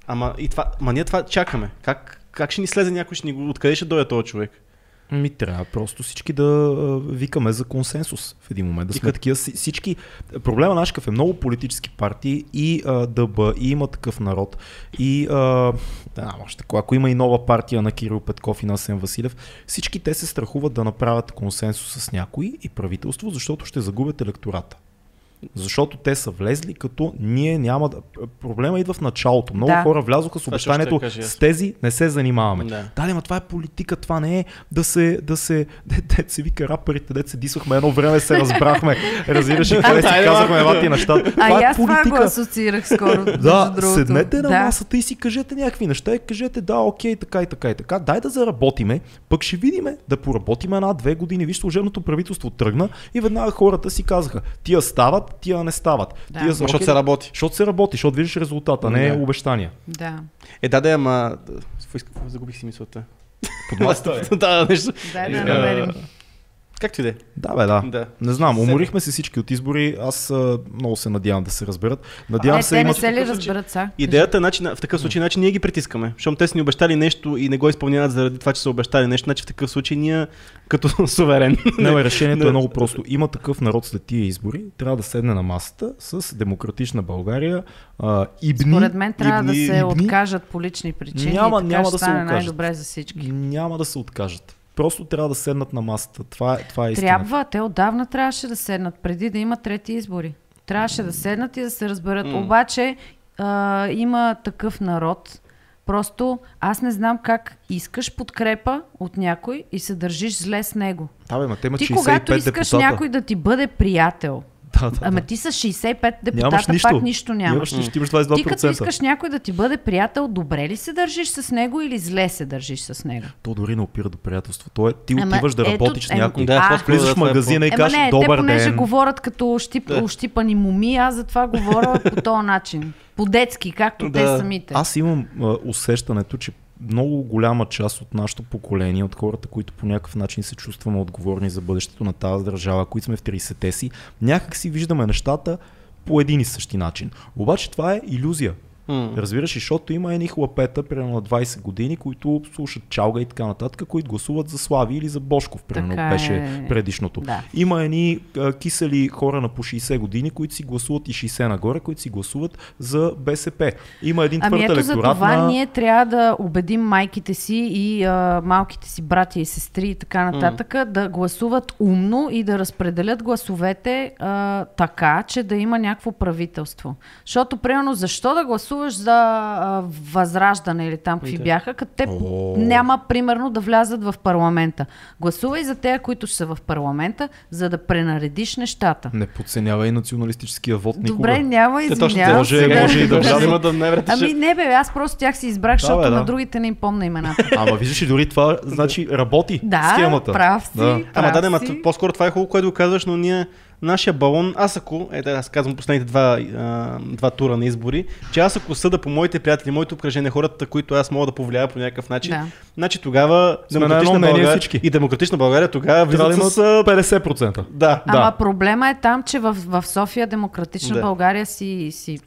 Ама, и това, ма ние това чакаме. Как, как ще ни слезе някой, ще ни го, откъде ще дойде този човек? Ми трябва просто всички да викаме за консенсус в един момент. Да сме такива си- всички. Проблема наш е много политически партии и а, ДБ, и има такъв народ. И а, да, още ако- ако има и нова партия на Кирил Петков и на Асен Василев, всички те се страхуват да направят консенсус с някой и правителство, защото ще загубят електората. Защото те са влезли като ние няма да... Проблема идва в началото. Много Да. хора влязоха с обещанието с тези не се занимаваме. Да. Да, да, ма това е политика, това не е да се, да се, <laughs> де, де се вика раперите, де се дисвахме едно време, се разбрахме, разбираш ли, <laughs> къде си казахме вати неща. А Това и е аз това го политика. асоциирах скоро. Да, седнете на да. масата и си кажете някакви неща и кажете да, окей, така и така и така. Дай да заработиме, пък ще видиме да поработиме една-две години. Виж, служебното правителство тръгна и веднага хората си казаха, тия стават, тия не стават. Да. Тия Защото се работи. Защото се работи, защото виждаш резултата, не е Да. обещания. Да. Е, да, да, ама... Загубих си мисълта. Под масата, <laughs> да, нещо. Дай да Е, намерим. Както и да е. Да, бе, да. Да. Не знам, уморихме се всички от избори. Аз а, много се надявам да се разберат. Надявам Е, се те не се ли разберат са? Идеята е, значи, на- в такъв случай, значи ние ги притискаме. Защото те са ни обещали нещо и не го изпълняват заради това, че са обещали нещо. Значи в такъв случай ние като <laughs> суверен. Не, бе, решението е много просто. Има такъв народ след тия избори, трябва да седне на масата с демократична България. А, ибни, Според мен трябва да ибни, се ибни, откажат по лични причини. Няма- и така няма ще да се стане откажат. най-добре за всички. Няма да се откажат. Просто трябва да седнат на масата. Това е, това е истината. Трябва, те отдавна трябваше да седнат, преди да има трети избори. Трябваше да седнат и да се разберат. М. Обаче а, има такъв народ. Просто аз не знам как искаш подкрепа от някой и се държиш зле с него. Да, бе, ма те имат Ти 65 когато искаш депутата. някой да ти бъде приятел, Да, да, ама да. ти с 65 Нямаш депутата нищо. пак нищо нямаш. Нямаш нищо, имаш 22%. Ти като искаш някой да ти бъде приятел, добре ли се държиш с него или зле се държиш с него? То дори не опира до приятелство. То е, ти Ама отиваш да ето, работиш с някой. Да, а, Влизаш в е магазина и кажеш не, те добър понеже ден. говорят като щип, Да. ощипани моми, аз затова говоря по този начин. По-детски, както <laughs> те Да. самите. Аз имам а, усещането, че много голяма част от нашето поколение, от хората, които по някакъв начин се чувстваме отговорни за бъдещето на тази държава, които сме в 30-те си, някак си виждаме нещата по един и същи начин. Обаче това е иллюзия. Разбираш, ли, защото има едни хлапета, примерно на 20 години, които слушат чалга и така нататък, които гласуват за Слави или за Бошков, примерно Така беше е. предишното. Да. Има едни а, кисели хора на по 60 години, които си гласуват и 60 нагоре, които си гласуват за БСП. Има един Ами твърд ето за електорат това на... ние трябва да убедим майките си и а, малките си братя и сестри и така нататък да гласуват умно и да разпределят гласовете а, така, че да има някакво правителство. Защото, примерно, защо да гласуваш за а, възраждане или там какви Да. бяха, като те О. няма, примерно, да влязат в парламента. Гласувай за те, които ще са в парламента, за да пренаредиш нещата. Не подценявай националистическия вод никога. Добре, няма, извинявам може- се. да. може и да влязат. да най-вероятно Ами не бе, аз просто тях си избрах, защото бе, да. на другите не им помня имената. <laughs> Ама виждаш ли, дори това значи работи Да, схемата. прав си. Да. Ама прав да, да, ма, си. по-скоро това е хубаво, което казваш, но ние, нашия балон, аз ако, е, аз казвам последните два, а, два тура на избори, че аз ако съда по моите приятели, моето обкръжение, хората, които аз мога да повлияя по някакъв начин, Да. значи тогава Сме демократична България всички. и демократична България тогава да влизат с... а, 50%. Да. Ама Да. проблема е там, че в, в София демократична Да. България си, си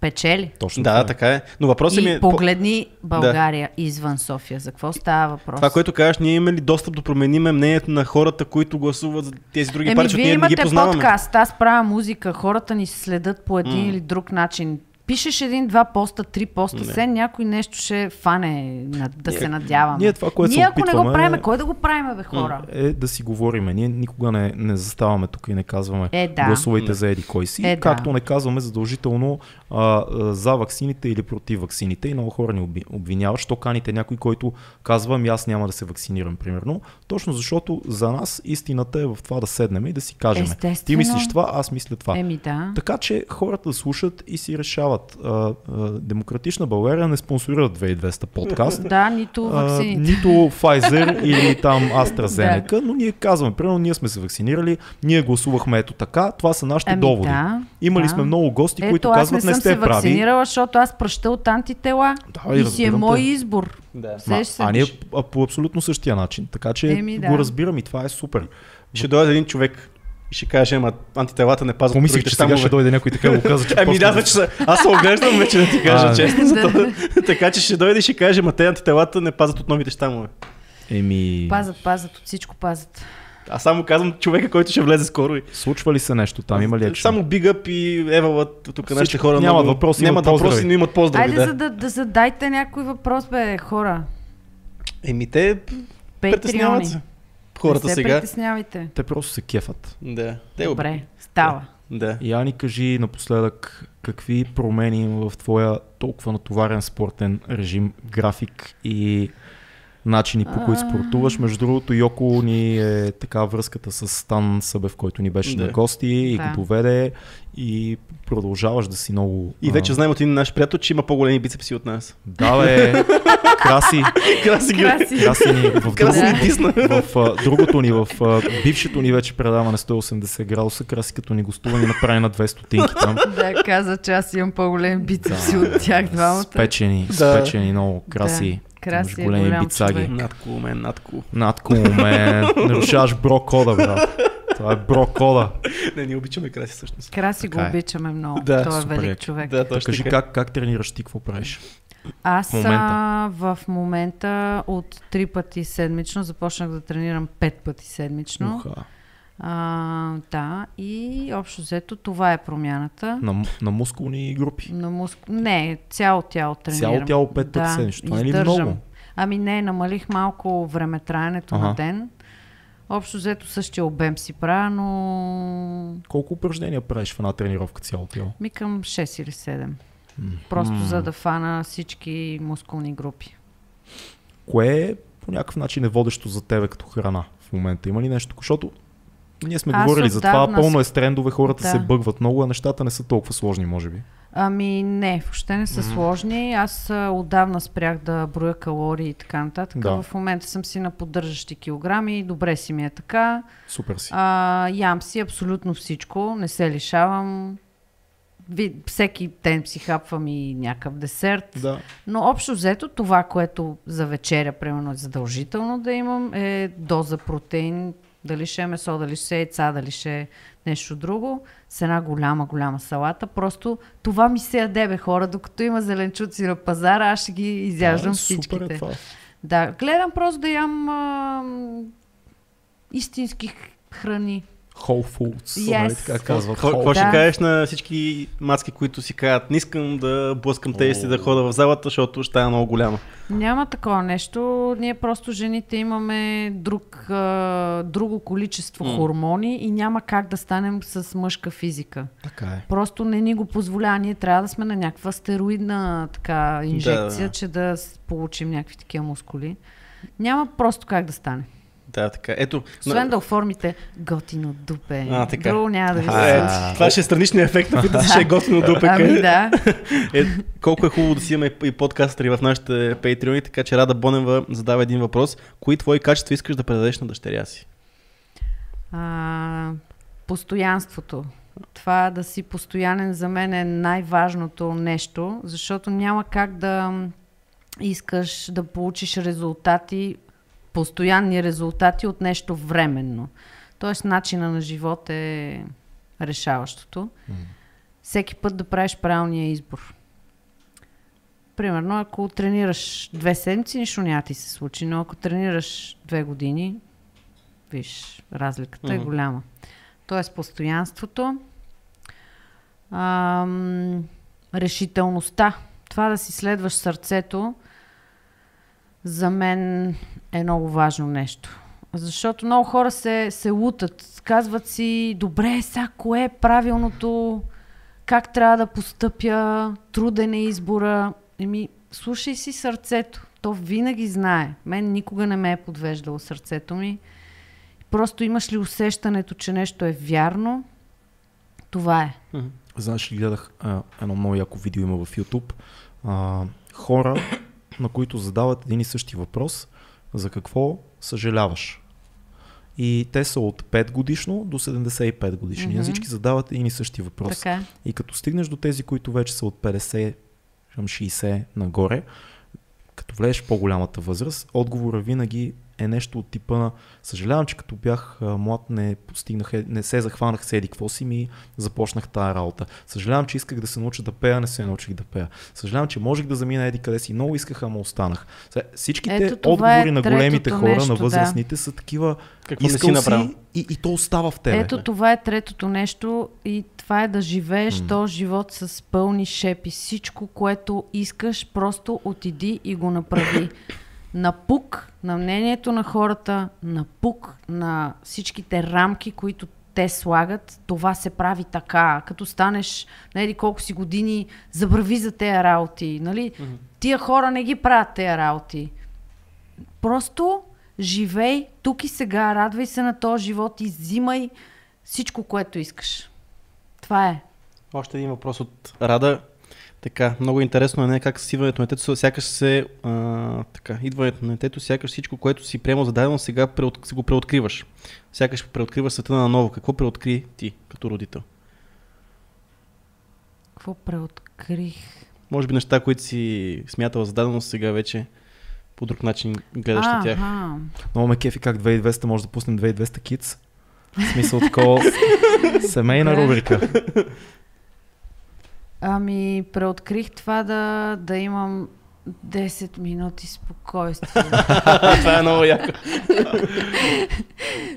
печели. Точно Да, това е. така е. Но въпросът ми И е... по- погледни България извън София. За какво става въпрос? Това, което кажеш, ние имаме ли достъп да промениме мнението на хората, които гласуват за тези други партии, ние не ги имате познаваме. подкаст, аз правя музика, хората ни се следят по един М. или друг начин. Пишеш един-два поста, три поста, Не. все някой нещо ще фане на, да Ние- се надяваме. ние това, което ние ако не го опитваме правим, е- кой да го правим, бе, хора? е да си говориме. Ние никога не, не заставаме тук и не казваме Е, да. гласувайте Не. за еди кой си, Е, да. както не казваме задължително а, а, за ваксините или против ваксините. И много хора ни обвиняват, що каните някой, който казва, ами аз няма да се вакцинирам, примерно. Точно защото за нас истината е в това да седнем и да си кажем. Ти Естествено. мислиш това, аз мисля това. Еми да. Така че хората слушат и си решават. А, а, Демократична България не спонсорира 2200 подкаст. Да, нито А, ваксините. нито Pfizer <laughs> или там AstraZeneca, но ние казваме, примерно ние сме се вакцинирали, ние гласувахме ето така, това са нашите Ами доводи. да, Имали да. сме много гости, Ето, които аз казват не не съм сте се прави. вакцинирала, защото аз пръща от антитела Да, и си е мой избор. Да. Ма, а ние а, по абсолютно същия начин. Така че Еми, да. го разбирам и това е супер. Ще дойде един човек и ще каже, ама антителата не пазват Помислих, че сега ще дойде някой така го каза, че Ами да, вече са... аз се оглеждам вече да ти кажа А, честно. За <laughs> това. така че ще дойде и ще каже, ма те антителата не пазят от новите щамове. Еми, Пазят, пазят, от всичко пазят. Аз само казвам човека, който ще влезе скоро. И... случва ли се нещо там? Има ли екшен? Само Big Up и Евала, тук нашите хора Нямат много... въпроси, нямат имат въпроси, но имат поздрави, Айде да. за да, да задайте някой въпрос, бе, хора. Еми те притесняват Патреони. се. Хората не се сега. притеснявайте. Те просто се кефат. Да. Те Добре, става. Да. Ни кажи напоследък какви промени има в твоя толкова натоварен спортен режим, график и начини по които А. спортуваш. Между другото, Йоко ни е така връзката с Стан Събев, който ни беше Да. на гости и Да. го доведе и продължаваш да си много... И а, вече знаем от един наш приятел, че има по-големи бицепси от нас. Да, бе, <laughs> краси, Краси ги. Краси. краси ни в, Краси друго, ни дисна. в а, другото ни, в а, бившето ни вече предаване 180 градуса, краси като ни гостува ни направи на 200 стотинки там. <laughs> Да, каза, че аз имам по-големи бицепси от тях двамата. Спечени, Да. спечени много, краси. Краси е големи голям бицаги. човек. Над кул, мен, над кул. Над мен. <laughs> Нарушаваш бро кода, брат. Това е бро кода. Не, ние обичаме краси всъщност. Краси го Така е. обичаме много. Да, Той е супер велик човек. Да, точно Кажи така. как, как тренираш ти, какво правиш? Аз в момента? а, в момента от три пъти седмично започнах да тренирам пет пъти седмично. Уха. А, да, и общо взето това е промяната. На, на мускулни групи. На муск... Не, цяло тяло тренирам. Цяло тяло пет пъти седмично. Това е ли много? Ами не, намалих малко времетраенето Ага. на ден. Общо взето същия обем си правя, но Колко упражнения правиш в една тренировка цяло тяло? ми към 6 или 7. М. Просто М. за да фана всички мускулни групи. Кое по някакъв начин е водещо за тебе като храна в момента? Има ли нещо? Защото ние сме Аз говорили за това, пълно е с- трендове, хората Да. се бъгват много, а нещата не са толкова сложни, може би. Ами не, въобще не са Мгм. сложни. Аз отдавна спрях да броя калории и така нататък. Да. В момента съм си на поддържащи килограми, добре си ми е така. Супер си. А, ям си абсолютно всичко, не се лишавам. Ви, всеки ден си хапвам и някакъв десерт. Да. Но общо взето това, което за вечеря, примерно, е задължително да имам, е доза протеин, дали ще е месо, дали ще е яйца, дали ще е нещо друго, с една голяма, голяма салата. Просто това ми се яде, бе, хора, докато има зеленчуци на пазара, аз ще ги изяждам Да, всичките. Супер е това. Да, гледам просто да ям а, истински храни. Whole Foods, Yes. нали така казват. Какво Whole ще Да. кажеш на всички мацки, които си казват, не искам да блъскам тези си да хода в залата, защото ще стана много голяма. Няма такова нещо. Ние просто жените имаме друг, а, друго количество М. хормони и няма как да станем с мъжка физика. Така е. Просто не ни го позволява. Ние трябва да сме на някаква стероидна така, инжекция, Да. че да получим някакви такива мускули. Няма просто как да стане. Да, така. Ето. Освен да оформите готино дупе. А, така. Друго няма да ви А, се е, това ще е страничният ефект на <laughs> пита, ще е готино опека. Ами да. <laughs> Е, колко е хубаво да си имаме и подкастъри в нашите патреони, така че Рада Бонева задава един въпрос. Кои твои качества искаш да предадеш на дъщеря си? А, постоянството. Това да си постоянен за мен е най-важното нещо, защото няма как да искаш да получиш резултати, постоянни резултати от нещо временно. Тоест, начина на живот е решаващото. Всеки път да правиш правилния избор. Примерно, ако тренираш две седмици, нищо няма ти се случи, но ако тренираш две години, виж, разликата е Мгм. голяма. Тоест, постоянството, ам, решителността, това да си следваш сърцето, за мен е много важно нещо. Защото много хора се, се лутат, казват си, добре, сега кое е правилното, как трябва да постъпя, труден е избора. Еми, слушай си сърцето. То винаги знае. Мен никога не ме е подвеждало сърцето ми. Просто имаш ли усещането, че нещо е вярно, това е. Знаеш ли, гледах а, едно много яко видео има в YouTube. А, хора, на които задават един и същи въпрос, за какво съжаляваш. И те са от 5 годишно до 75 годишни. Mm-hmm. Всички задават един и същи въпрос. Така. И като стигнеш до тези, които вече са от 50 към 60 нагоре, като влезеш в по-голямата възраст, отговора винаги е нещо от типа на съжалявам, че като бях млад не постигнах, е- не се захванах с еди какво си ми започнах тая работа. Съжалявам, че исках да се науча да пея, не се научих да пея. Съжалявам, че можех да замина еди къде си. Много исках, ама останах. Сега, Всичките Ето е отговори на големите хора, нещо, на да. възрастните са такива Какво не си искал направил? си и, и то остава в тебе. Ето това е третото нещо и това е да живееш М. този живот с пълни шепи. Всичко, което искаш, просто отиди и го направи. <laughs> Напук на мнението на хората, напук на всичките рамки, които те слагат, това се прави така. Като станеш, нали, колко си години, забрави за тези работи. Нали? Mm-hmm. Тия хора не ги правят тези работи. Просто живей тук и сега, радвай се на този живот и взимай всичко, което искаш. Това е. Още един въпрос от Рада. Така, много интересно е не как с идването на детето, сякаш се, а, така, идването на детето, сякаш всичко, което си приемал за дадено, сега преот, си го преоткриваш. Сякаш преоткриваш света на ново. Какво преоткри ти като родител? Какво преоткрих? Може би неща, които си смятал за дадено, сега вече по друг начин гледаш на тях. Много ме кефи как 2200 може да пуснем 2200 Kids. В смисъл такова <laughs> семейна рубрика. <laughs> Ами, преоткрих това да, да имам 10 минути спокойствие. <laughs> това е много яко. <laughs>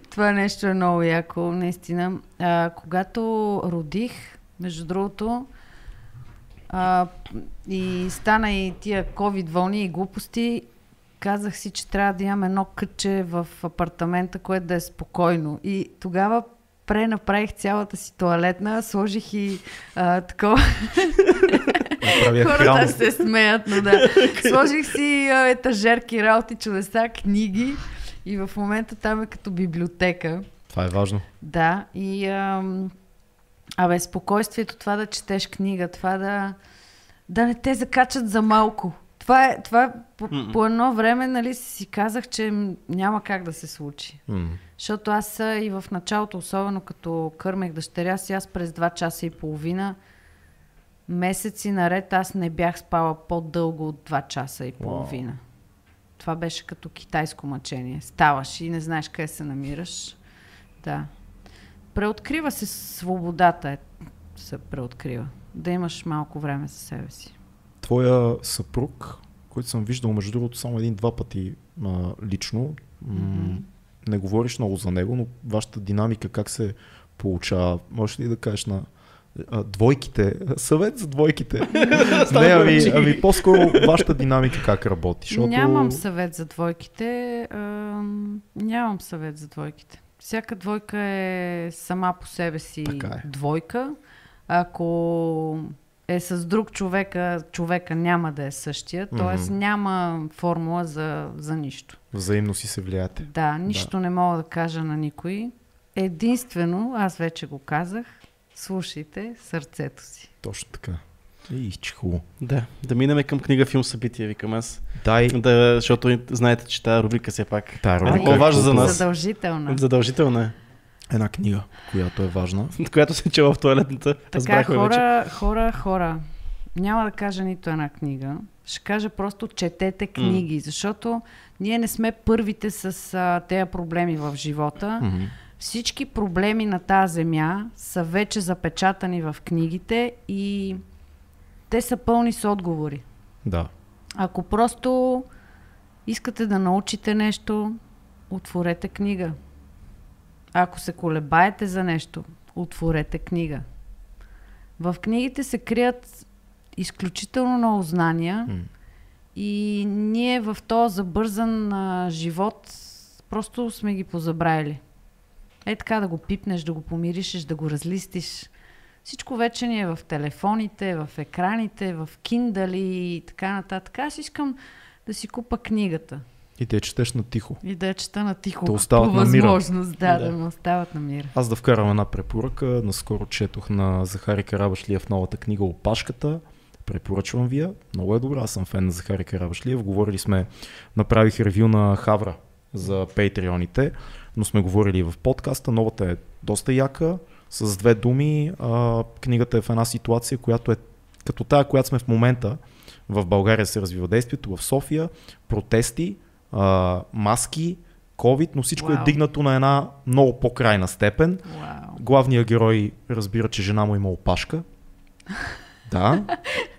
това нещо е много яко, наистина. А, когато родих, между другото, а, и стана и тия COVID вълни и глупости, казах си, че трябва да имам едно кътче в апартамента, което да е спокойно. И тогава пренаправих цялата си туалетна, сложих и а, такова. Хората се смеят, но да. <laughs> Сложих си а, етажерки, работи, чудеса, книги и в момента там е като библиотека. Това е важно. Да, и а, абе, спокойствието, това да четеш книга, това да, да не те закачат за малко. Това е, това е по, по едно време, нали, си казах, че няма как да се случи. Mm. Защото аз и в началото, особено като кърмех дъщеря си, аз през 2 часа и половина, месеци наред, аз не бях спала по-дълго от 2 часа и половина. Wow. Това беше като китайско мъчение. Ставаш и не знаеш къде се намираш. Да. Преоткрива се свободата, е, се преоткрива. Да имаш малко време за себе си твоя съпруг, който съм виждал между другото само един-два пъти а, лично, mm-hmm. Не говориш много за него, но вашата динамика как се получава? Можеш ли да кажеш на а, двойките, съвет за двойките. <laughs> не, ами, ами по-скоро вашата динамика как работи? Защото... Нямам съвет за двойките. А, нямам съвет за двойките. Всяка двойка е сама по себе си е. двойка. Ако е с друг човека, човека няма да е същия, т.е. Mm-hmm. няма формула за, за нищо. Взаимно си се влияете. Да, нищо да. не мога да кажа на никой. Единствено, аз вече го казах, слушайте сърцето си. Точно така. И хубаво. Да, да минем към книга, филм, събитие, викам аз. Дай. Да, защото знаете, че тази рубрика все пак Та рубрика е важна за нас. Задължителна. Задължителна е една книга, която е важна. <laughs> която се чела в туалетната. Така, хора, вече. хора, хора. Няма да кажа нито една книга. Ще кажа просто четете книги, mm. защото ние не сме първите с а, тези проблеми в живота. Mm-hmm. Всички проблеми на тази земя са вече запечатани в книгите и те са пълни с отговори. Да. Ако просто искате да научите нещо, отворете книга. Ако се колебаете за нещо, отворете книга. В книгите се крият изключително много знания mm. и ние в този забързан а, живот просто сме ги позабравили. Е така да го пипнеш, да го помиришеш, да го разлистиш. Всичко вече ни е в телефоните, в екраните, в киндали и така нататък. Аз искам да си купа книгата. И те четеш на тихо. И да чета на тихо. Да остават на мира. възможност, да, да, да остават на мира. Аз да вкарам една препоръка. Наскоро четох на Захари Карабашлиев новата книга Опашката. Препоръчвам ви я. Много е добра. Аз съм фен на Захари Карабашлиев. Говорили сме, направих ревю на Хавра за патреоните, но сме говорили и в подкаста. Новата е доста яка. С две думи, а, книгата е в една ситуация, която е като тая, която сме в момента. В България се развива действието, в София, протести, а, маски, COVID, но всичко wow. е дигнато на една много по-крайна степен. Wow. Главният герой разбира, че жена му има опашка. Да.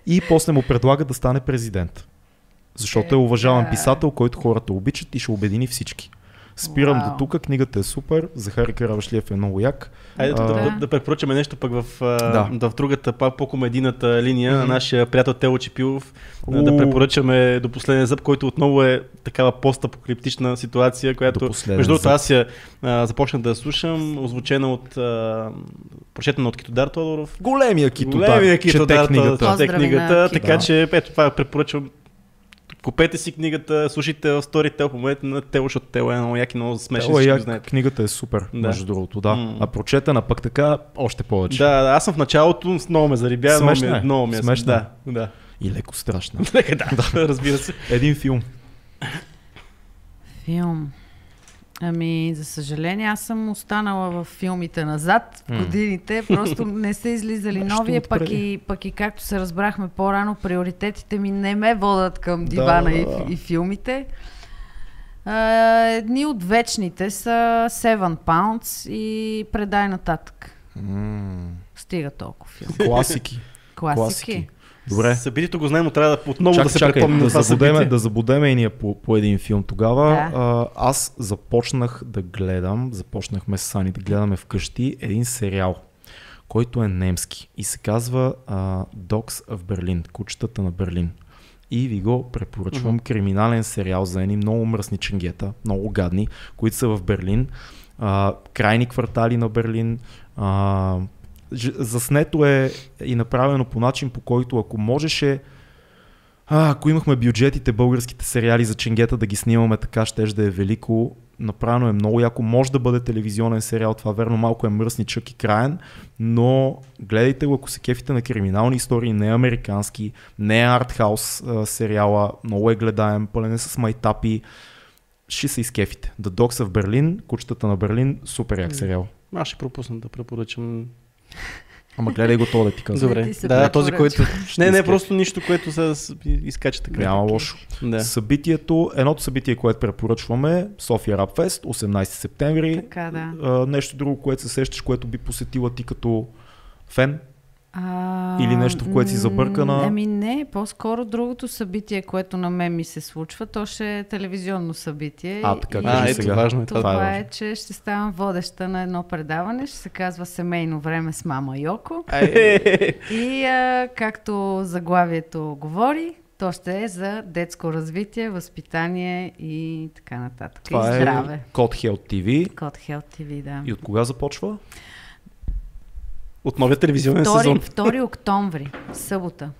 И после му предлага да стане президент. Защото е уважаван писател, който хората обичат и ще обедини всички. Спирам Вау. до тук, книгата е супер, Захари Каравашлиев е много як. Айде А, да, Да. да, препоръчаме нещо пък в, Да. да. в другата, пак по-комедийната линия на нашия приятел Тело Чепилов. У. Да препоръчаме до последния зъб, който отново е такава постапокалиптична ситуация, която между другото аз я а, започнах да я слушам, озвучена от а, прочетена от Китодар Тодоров. Големия китодар, Големия чете Китодар книгата. Тодоров чете книгата, така че ето това препоръчвам. Купете си книгата, слушайте в Storytel, помолете на Тело, защото Тело е много як и много смешен, всички го як, знаете. книгата е супер, Да. между другото, да. М. А прочетена пък така, още повече. Да, да, аз съм в началото, много ме зарибя, много ми, Смешна е. много ми е. Смешна Да, да. И леко страшна. <laughs> Нека <laughs> да, разбира се. Един филм. Филм. Ами, за съжаление, аз съм останала в филмите назад, в годините. Просто <laughs> не са излизали Нещо нови, пък и, пък и както се разбрахме по-рано, приоритетите ми не ме водат към дивана да, и, да. и филмите. А, едни от вечните са Seven Pounds и Предай нататък. М, Стига толкова филм. <laughs> Класики. Класики. Класики. Добре. Събитието го знаем, но трябва да отново Чакай, да се чакай, припомним да това забудеме, събитие. да забудеме и ние по, по един филм тогава. Да. А, аз започнах да гледам, започнахме с Сани да гледаме вкъщи един сериал, който е немски и се казва а, Dogs of Berlin, кучетата на Берлин. И ви го препоръчвам. Мгм. Криминален сериал за едни много мръсни ченгета, много гадни, които са в Берлин. А, крайни квартали на Берлин. А, заснето е и направено по начин, по който ако можеше а, ако имахме бюджетите българските сериали за ченгета да ги снимаме така, ще да е велико. Направено е много яко. Може да бъде телевизионен сериал, това верно малко е мръсничък и краен, но гледайте го, ако се кефите на криминални истории, не американски, не е артхаус сериала, много е гледаем, пълен е с майтапи. Ще се изкефите. The Dogs of Berlin, кучетата на Берлин, супер як сериал. Аз ще пропусна да препоръчам. Ама гледай го това да ти <laughs> казвам. Добре. се Да, този, който... Не, не, просто нищо, което се изкача така. Няма лошо. Да. Събитието, едното събитие, което препоръчваме, София Фест, 18 септември. Така, да. А, нещо друго, което се сещаш, което би посетила ти като фен? А, Или нещо, в което си забъркана? Ами не, по-скоро другото събитие, което на мен ми се случва, то ще е телевизионно събитие. А, така, и кажи А, ето, сега. важно е това. Това, е е, че ще ставам водеща на едно предаване, ще се казва Семейно време с мама Йоко. И а, както заглавието говори, то ще е за детско развитие, възпитание и така нататък. Това и е здраве. Код Health TV. Код Health TV, да. И от кога започва? От новия телевизионен сезон. 2, 2 октомври, събота.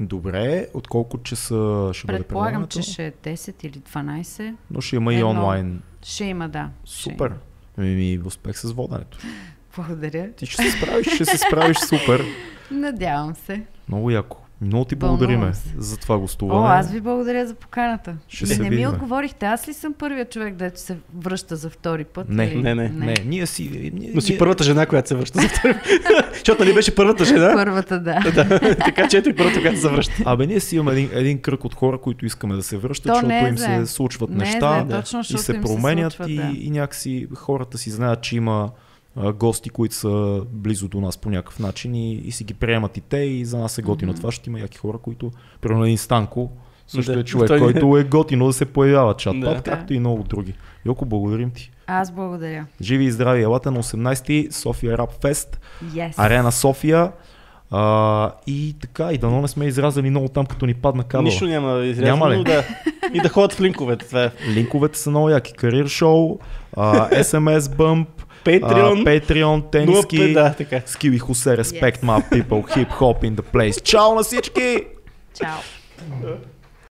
Добре, от колко часа ще бъде Предполагам, че ще е 10 или 12. Но ще има и Едно. онлайн. Ще има, да. Супер. Ами ми успех с воденето. <laughs> Благодаря. Ти ще се справиш, ще се справиш супер. Надявам се. Много яко. Много ти благодариме за това О, гостуване. аз ви благодаря за поканата. Ще И се не ми отговорихте. Аз ли съм първият човек, дето се връща за втори път? Не, или- не, не, Не, ние си... Ние, Но си ние- първата жена, която се връща за втори. <laughs> Защото нали беше първата жена? Първата, да. <laughs> да, така че ето и първата, която се връща. Абе, ние си имаме един, един кръг от хора, които искаме да се връщат, То защото не е им се случват Не е неща зле, точно, и се им променят се случват, и, да. и някакси хората си знаят, че има а, гости, които са близо до нас по някакъв начин и, и си ги приемат и те и за нас е готино. Мгм. Това ще има яки хора, които, примерно един Станко, също Да, е човек, той- който е готино да се появява чат, Да. както и много други. Йоко, благодарим ти. Аз благодаря. Живи и здрави, елате на 18-ти, София Рап Фест, Yes. Арена София. А, и така, и дано не сме изразали много там, като ни падна кабела. Нищо няма изрязано, Няма ли? да. И да ходят в линковете. Това е. Линковете са много яки. Кариер шоу, а, <laughs> SMS Bump, Patreon. а, Patreon, тениски, 05, да, така. Skill и Хусе, Respect Yes. my people, hip hop in the place. Чао на всички! Чао.